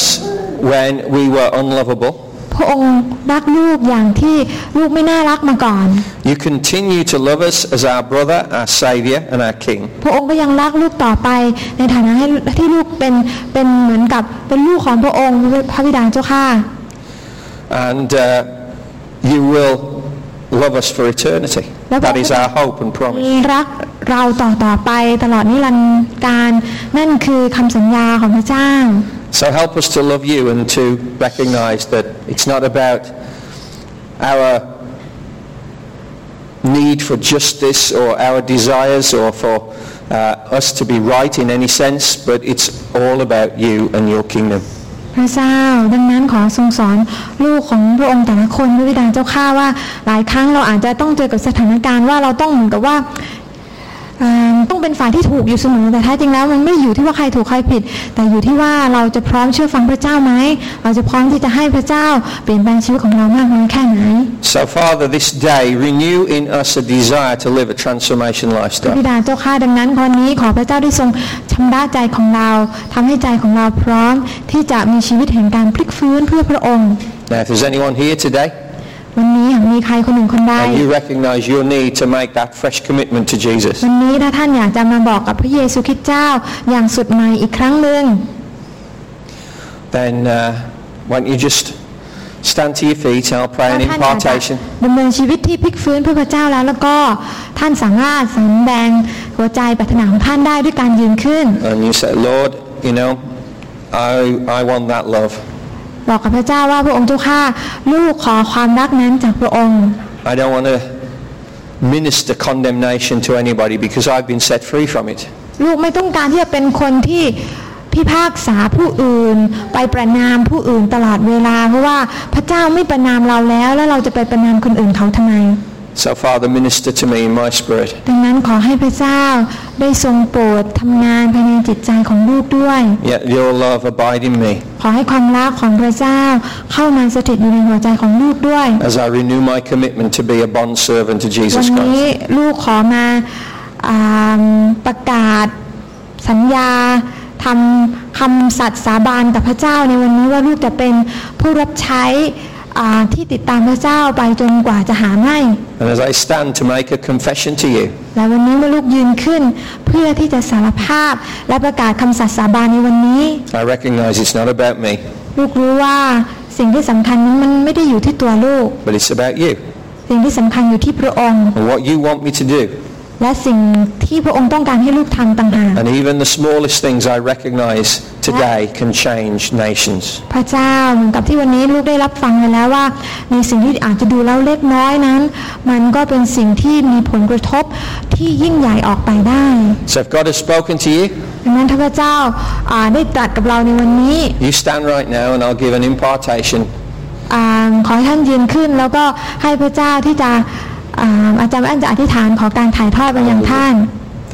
when we were unlovable. พระองค์รักลูกอย่างที่ลูกไม่น่ารักมาก่อน You continue to love us as our brother, our Saviour and our King. พระองค์ก็ยังรักลูกต่อไปในฐานะให้ที่ลูกเป็นเป็นเหมือนกับเป็นลูกของพระองค์พระบิดาเจ้าข้า And uh, you will love us for eternity. That is our hope and promise. รักเราต่อต่อไปตลอดนิรันดร์การ นั่นคือคำสัญญาของพระเจ้า So help us to love you and to recognize that it's not about our need for justice or our desires or for uh, us to be right in any sense, but it's all about you and your kingdom. พระเจ้า ดังนั้นขอทรงสอนลูกของพระองค์แต่ละคนพระบิดาเจ้าข้าว่า หลายครั้งเราอาจจะต้องเจอกับสถานการณ์ว่าเราต้องเหมือนกับว่า ต้องเป็นฝ่ายที่ถูกอยู่เสมอแต่แท้จริงแล้วมันไม่ได้อยู่ที่ว่าใครถูกใครผิด แต่อยู่ที่ว่าเราจะพร้อมเชื่อฟังพระเจ้าไหมเราจะพร้อมที่จะให้พระเจ้าเปลี่ยนแปลงชีวิตของเรามากน้อยแค่ไหน So Father, this day renew in us a desire to live a transformation พระ lifestyle. บิดาเจ้าข้าดังนั้นวันนี้ขอพระเจ้าได้ทรงชำระใจของเราทำให้ใจของเราพร้อมที่จะมีชีวิตแห่งการพลิกฟื้นเพื่อพระองค์ Now if there's anyone here today วันนี้หากมีใครคนหนึ่งคนใด and you recognize your need to make that fresh commitment to Jesus, วันนี้ถ้าท่านอยากจะมาบอกกับพระเยซูคริสต์เจ้าอย่างสุดใหม่อีกครั้งหนึ่ง then uh, why don't you just stand to your feet and I'll pray ถ้า an ท่านอยากจะ impartation. ดำเนินชีวิตที่พลิกฟื้นเพื่อพระเจ้าแล้วแล้วก็ท่านสามารถสำแดงหัวใจปรารถนาของท่านได้ด้วยการยืนขึ้น And you say, Lord, you know, I, I want that love. บอกกับพระเจ้าว่าพระองค์เจ้าข้าลูกขอความรักนั้นจากพระองค์ I don't want to minister condemnation to anybody because I've been set free from it. ลูกไม่ต้องการที่จะเป็นคนที่พิพากษาผู้อื่น ไปประนามผู้อื่นตลอดเวลา เพราะว่าพระเจ้าไม่ประนามเราแล้ว แล้วเราจะไปประนามคนอื่นเขาทำไม So Father, minister to me in my spirit. ดังนั้นขอให้พระเจ้าได้ทรงโปรดทำงานภายในจิตใจของลูกด้วย Yet your love abide in me ขอให้ความรักของพระเจ้าเข้ามาสถิตอยู่ในหัวใจของลูกด้วย as I renew my commitment to be a bond servant to วัน Jesus นี้ Christ. ลูกขอมาอ่าประกาศสัญญาทำคำสัตย์สาบานกับพระเจ้าในวันนี้ว่าลูกจะเป็นผู้รับใช้อ่า ที่ติดตามพระเจ้าไปจนกว่าจะหาไม่ And as I stand to make a confession to you, และวันนี้เมื่อลูกยืนขึ้นเพื่อที่จะสารภาพและประกาศคำสัตย์สาบานในวันนี้ I recognize it's not about me, ลูกรู้ว่าสิ่งที่สำคัญนั้นมันไม่ได้อยู่ที่ตัวลูก but it's about you สิ่งที่สำคัญอยู่ที่พระองค์ and what you want me to do. และสิ่งที่พระองค์ต้องการให้ลูกทำต่างหาก And even the smallest things I recognize today can change nations. พระเจ้าเหมือนกับที่วันนี้ลูกได้รับฟังไปแล้วว่า ในสิ่งที่อาจจะดูแล้วเล็กน้อยนั้น มันก็เป็นสิ่งที่มีผลกระทบที่ยิ่งใหญ่ออกไปได้ So if God has spoken to you, ดังนั้นถ้าพระเจ้าอ่าได้ตรัสกับเราในวันนี้ you stand right now and I'll give an impartation อาขอให้ท่านยืนขึ้นแล้วก็ให้พระเจ้าที่จะ อ่าอาจารย์อันจะอธิษฐานขอการถ่ายทอดไปยังท่าน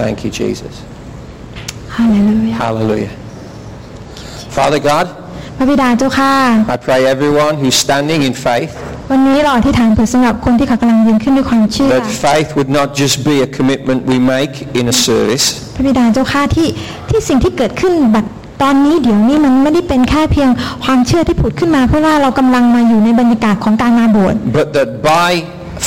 Thank you, Jesus. ฮาเลลูยา Hallelujah. Father God, พระบิดาเจ้าค่ะ I pray everyone who's standing in faith, วันนี้เราอธิษฐานเผื่อสำหรับคนที่เขากำลังยืนขึ้นด้วยความเชื่อ that faith would not just be a commitment we make in a service, พระบิดาเจ้าข้าที่ที่สิ่งที่เกิดขึ้นแบบตอนนี้เดี๋ยวนี้มันไม่ได้เป็นแค่เพียงความเชื่อที่ผุดขึ้นมา เพราะว่าเรากำลังมาอยู่ในบรรยากาศของการมาโบสถ์ but that by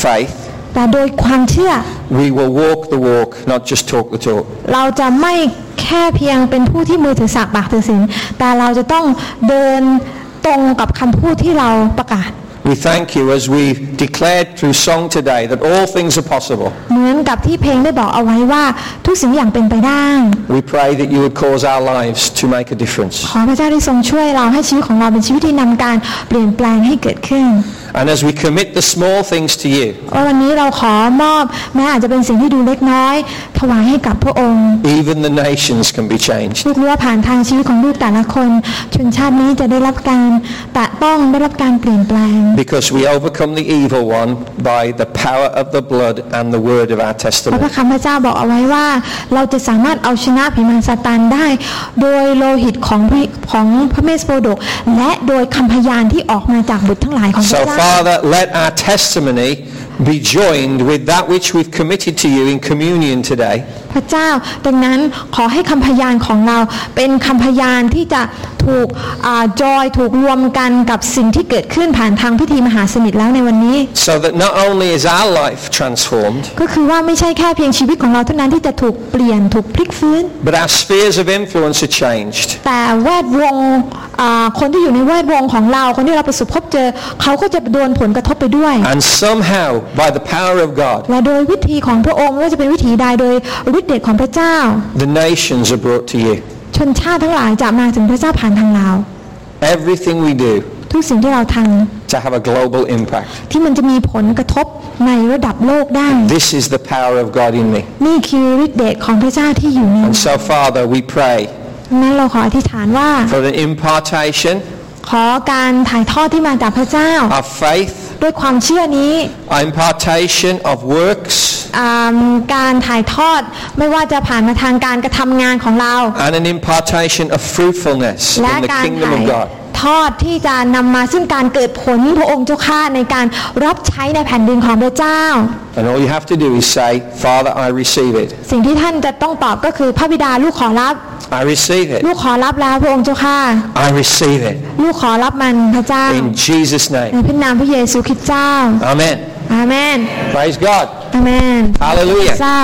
faith แต่โดยความเชื่อ we will walk the walk, not just talk the talk. เราจะไม่แค่เพียงเป็นผู้ที่มือถือสากปากถือศีลแต่เราจะต้องเดินตรงกับคำพูดที่เราประกาศ We thank you as we declared through song today that all things are possible. เหมือนกับที่เพลงได้บอกเอาไว้ว่าทุกสิ่งอย่างเป็นไปได้ We pray that you would cause our lives to make a difference. ขอพระเจ้าได้ทรงช่วยเราให้ชีวิตของเราเป็นชีวิตที่นำการเปลี่ยนแปลงให้เกิดขึ้น And as we commit the small things to you, ว่าวันนี้เราขอมอบแม้อาจจะเป็นสิ่งที่ดูเล็กน้อย ถวายให้กับพระองค์ even the nations can be changed. ลูกรู้ว่าผ่านทางชีวิตของลูกแต่ละคน ชนชาตินี้จะได้รับการแตะต้องได้รับการเปลี่ยนแปลง Because we overcome the evil one by the power of the blood and the word of our เพราะพ testimony. ระคำพระเจ้าบอกเอาไว้ว่า เราจะสามารถเอาชนะผีมารซาตานได้ โดยโลหิตของพระของพระเมสโปรดก และโดยคำพยานที่ออกมาจากบุตรทั้งหลายของพ So ระเจ้า Father, let our testimony be joined with that which we've committed to you in communion today. พระเจ้า ดังนั้นขอให้คำพยานของเราเป็นคำพยานที่จะถูกอาจอยถูกรวมกันกับสิ่งที่เกิดขึ้นผ่านทางพิธีมหาสนิทแล้วในวันนี้ So that not only is our life transformed, ก็คือว่าไม่ใช่แค่เพียงชีวิตของเราเท่านั้นที่จะถูกเปลี่ยนถูกพลิกฟื้น but our spheres of influence are changed. แต่แวดวงอ่าคนที่อยู่ในแวดวงของเราคนที่เราประสบพบเจอเขาก็จะโดนผลกระทบไปด้วย And somehow, by the power of God, และโดยวิธีของพระองค์ไม่ว่าจะเป็นวิธีใดโดยฤทธิ์เดชของพระเจ้า the nations are brought to you. ชชนชาติทั้งหลายจะมาถึงพระเจ้าผ่านทางเรา Everything we do ทุกสิ่งที่เราท to have a global impact. ำที่มันจะมีผลกระทบในระดับโลกได้ This is the power of God in me. นี่คือฤทธิเดชของพระเจ้าที่อยู่ใน And so, Father, we pray ดังนั้นเราขออธิษฐานว่า for the impartation ขอการถ่ายทอดที่มาจากพระเจ้า of faith, ด้วยความเชื่อนี้ impartation of works, อ่าการถ่ายทอดไม่ว่าจะผ่านมาทางการกระทำงานของเรา and an impartation of fruitfulness และ in the การ kingdom ถ่าย of God. ทอดที่จะนำมาซึ่งการเกิดผลพระองค์เจ้าข้าในการรับใช้ในแผ่นดินของพระเจ้า And all you have to do is say, Father, I receive it. สิ่งที่ท่านจะต้องตอบก็คือพระบิดาลูกขอรับ I receive ลู it. กขอรับแล้วพระองค์เจ้าข้า I receive it. ลูกขอรับมันพระเจ้า In Jesus' ใน name. พระนามพระเยซูคริสต์เจ้า Amen. อาเมน Praise God. อาเมน Hallelujah. เจ้า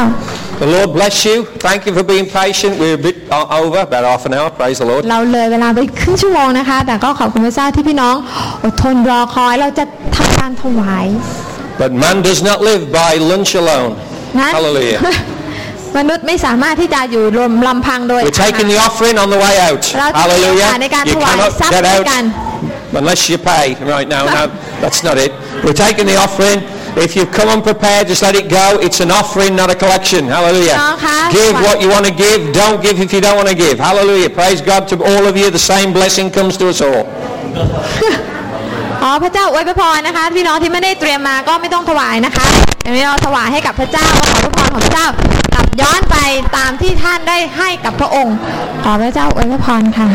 The Lord bless you. Thank you for being patient. We're a bit uh, over, about half an hour. Praise the Lord. เราเลยเวลาไปครึ่งชั่วโมงนะคะ แต่ก็ขอบคุณพระเจ้าที่พี่น้องอดทนรอคอย เราจะทำการถวาย But man does not live by lunch alone. นั้น Hallelujah. มนุษย์ไม่สามารถที่จะอยู่รวมลำพังโดย We're taking the offering on the way out. เราจะมีโอกาสในการ Hallelujah. You ถวาย cannot ทรัพย์ get ด้วยกัน out unless you pay right now. No, that's not it. We're taking the offering. If you've come unprepared, just let it go. It's an offering, not a collection. Hallelujah. น้องคะ Give what you want to give. Don't give if you don't want to give. Hallelujah. Praise God to all of you. The same blessing comes to us all. อ๋อพระเจ้าอวยพระพรนะคะพี่น้องที่ไม่ได้เตรียมมาก็ไม่ต้องถวายนะคะ อันนี้เราถวายให้กับพระเจ้าขอพระพรของพระเจ้ากลับย้อนไปตามที่ท่านได้ให้กับพระองค์ ขอพระเจ้าอวยพระพรค่ะ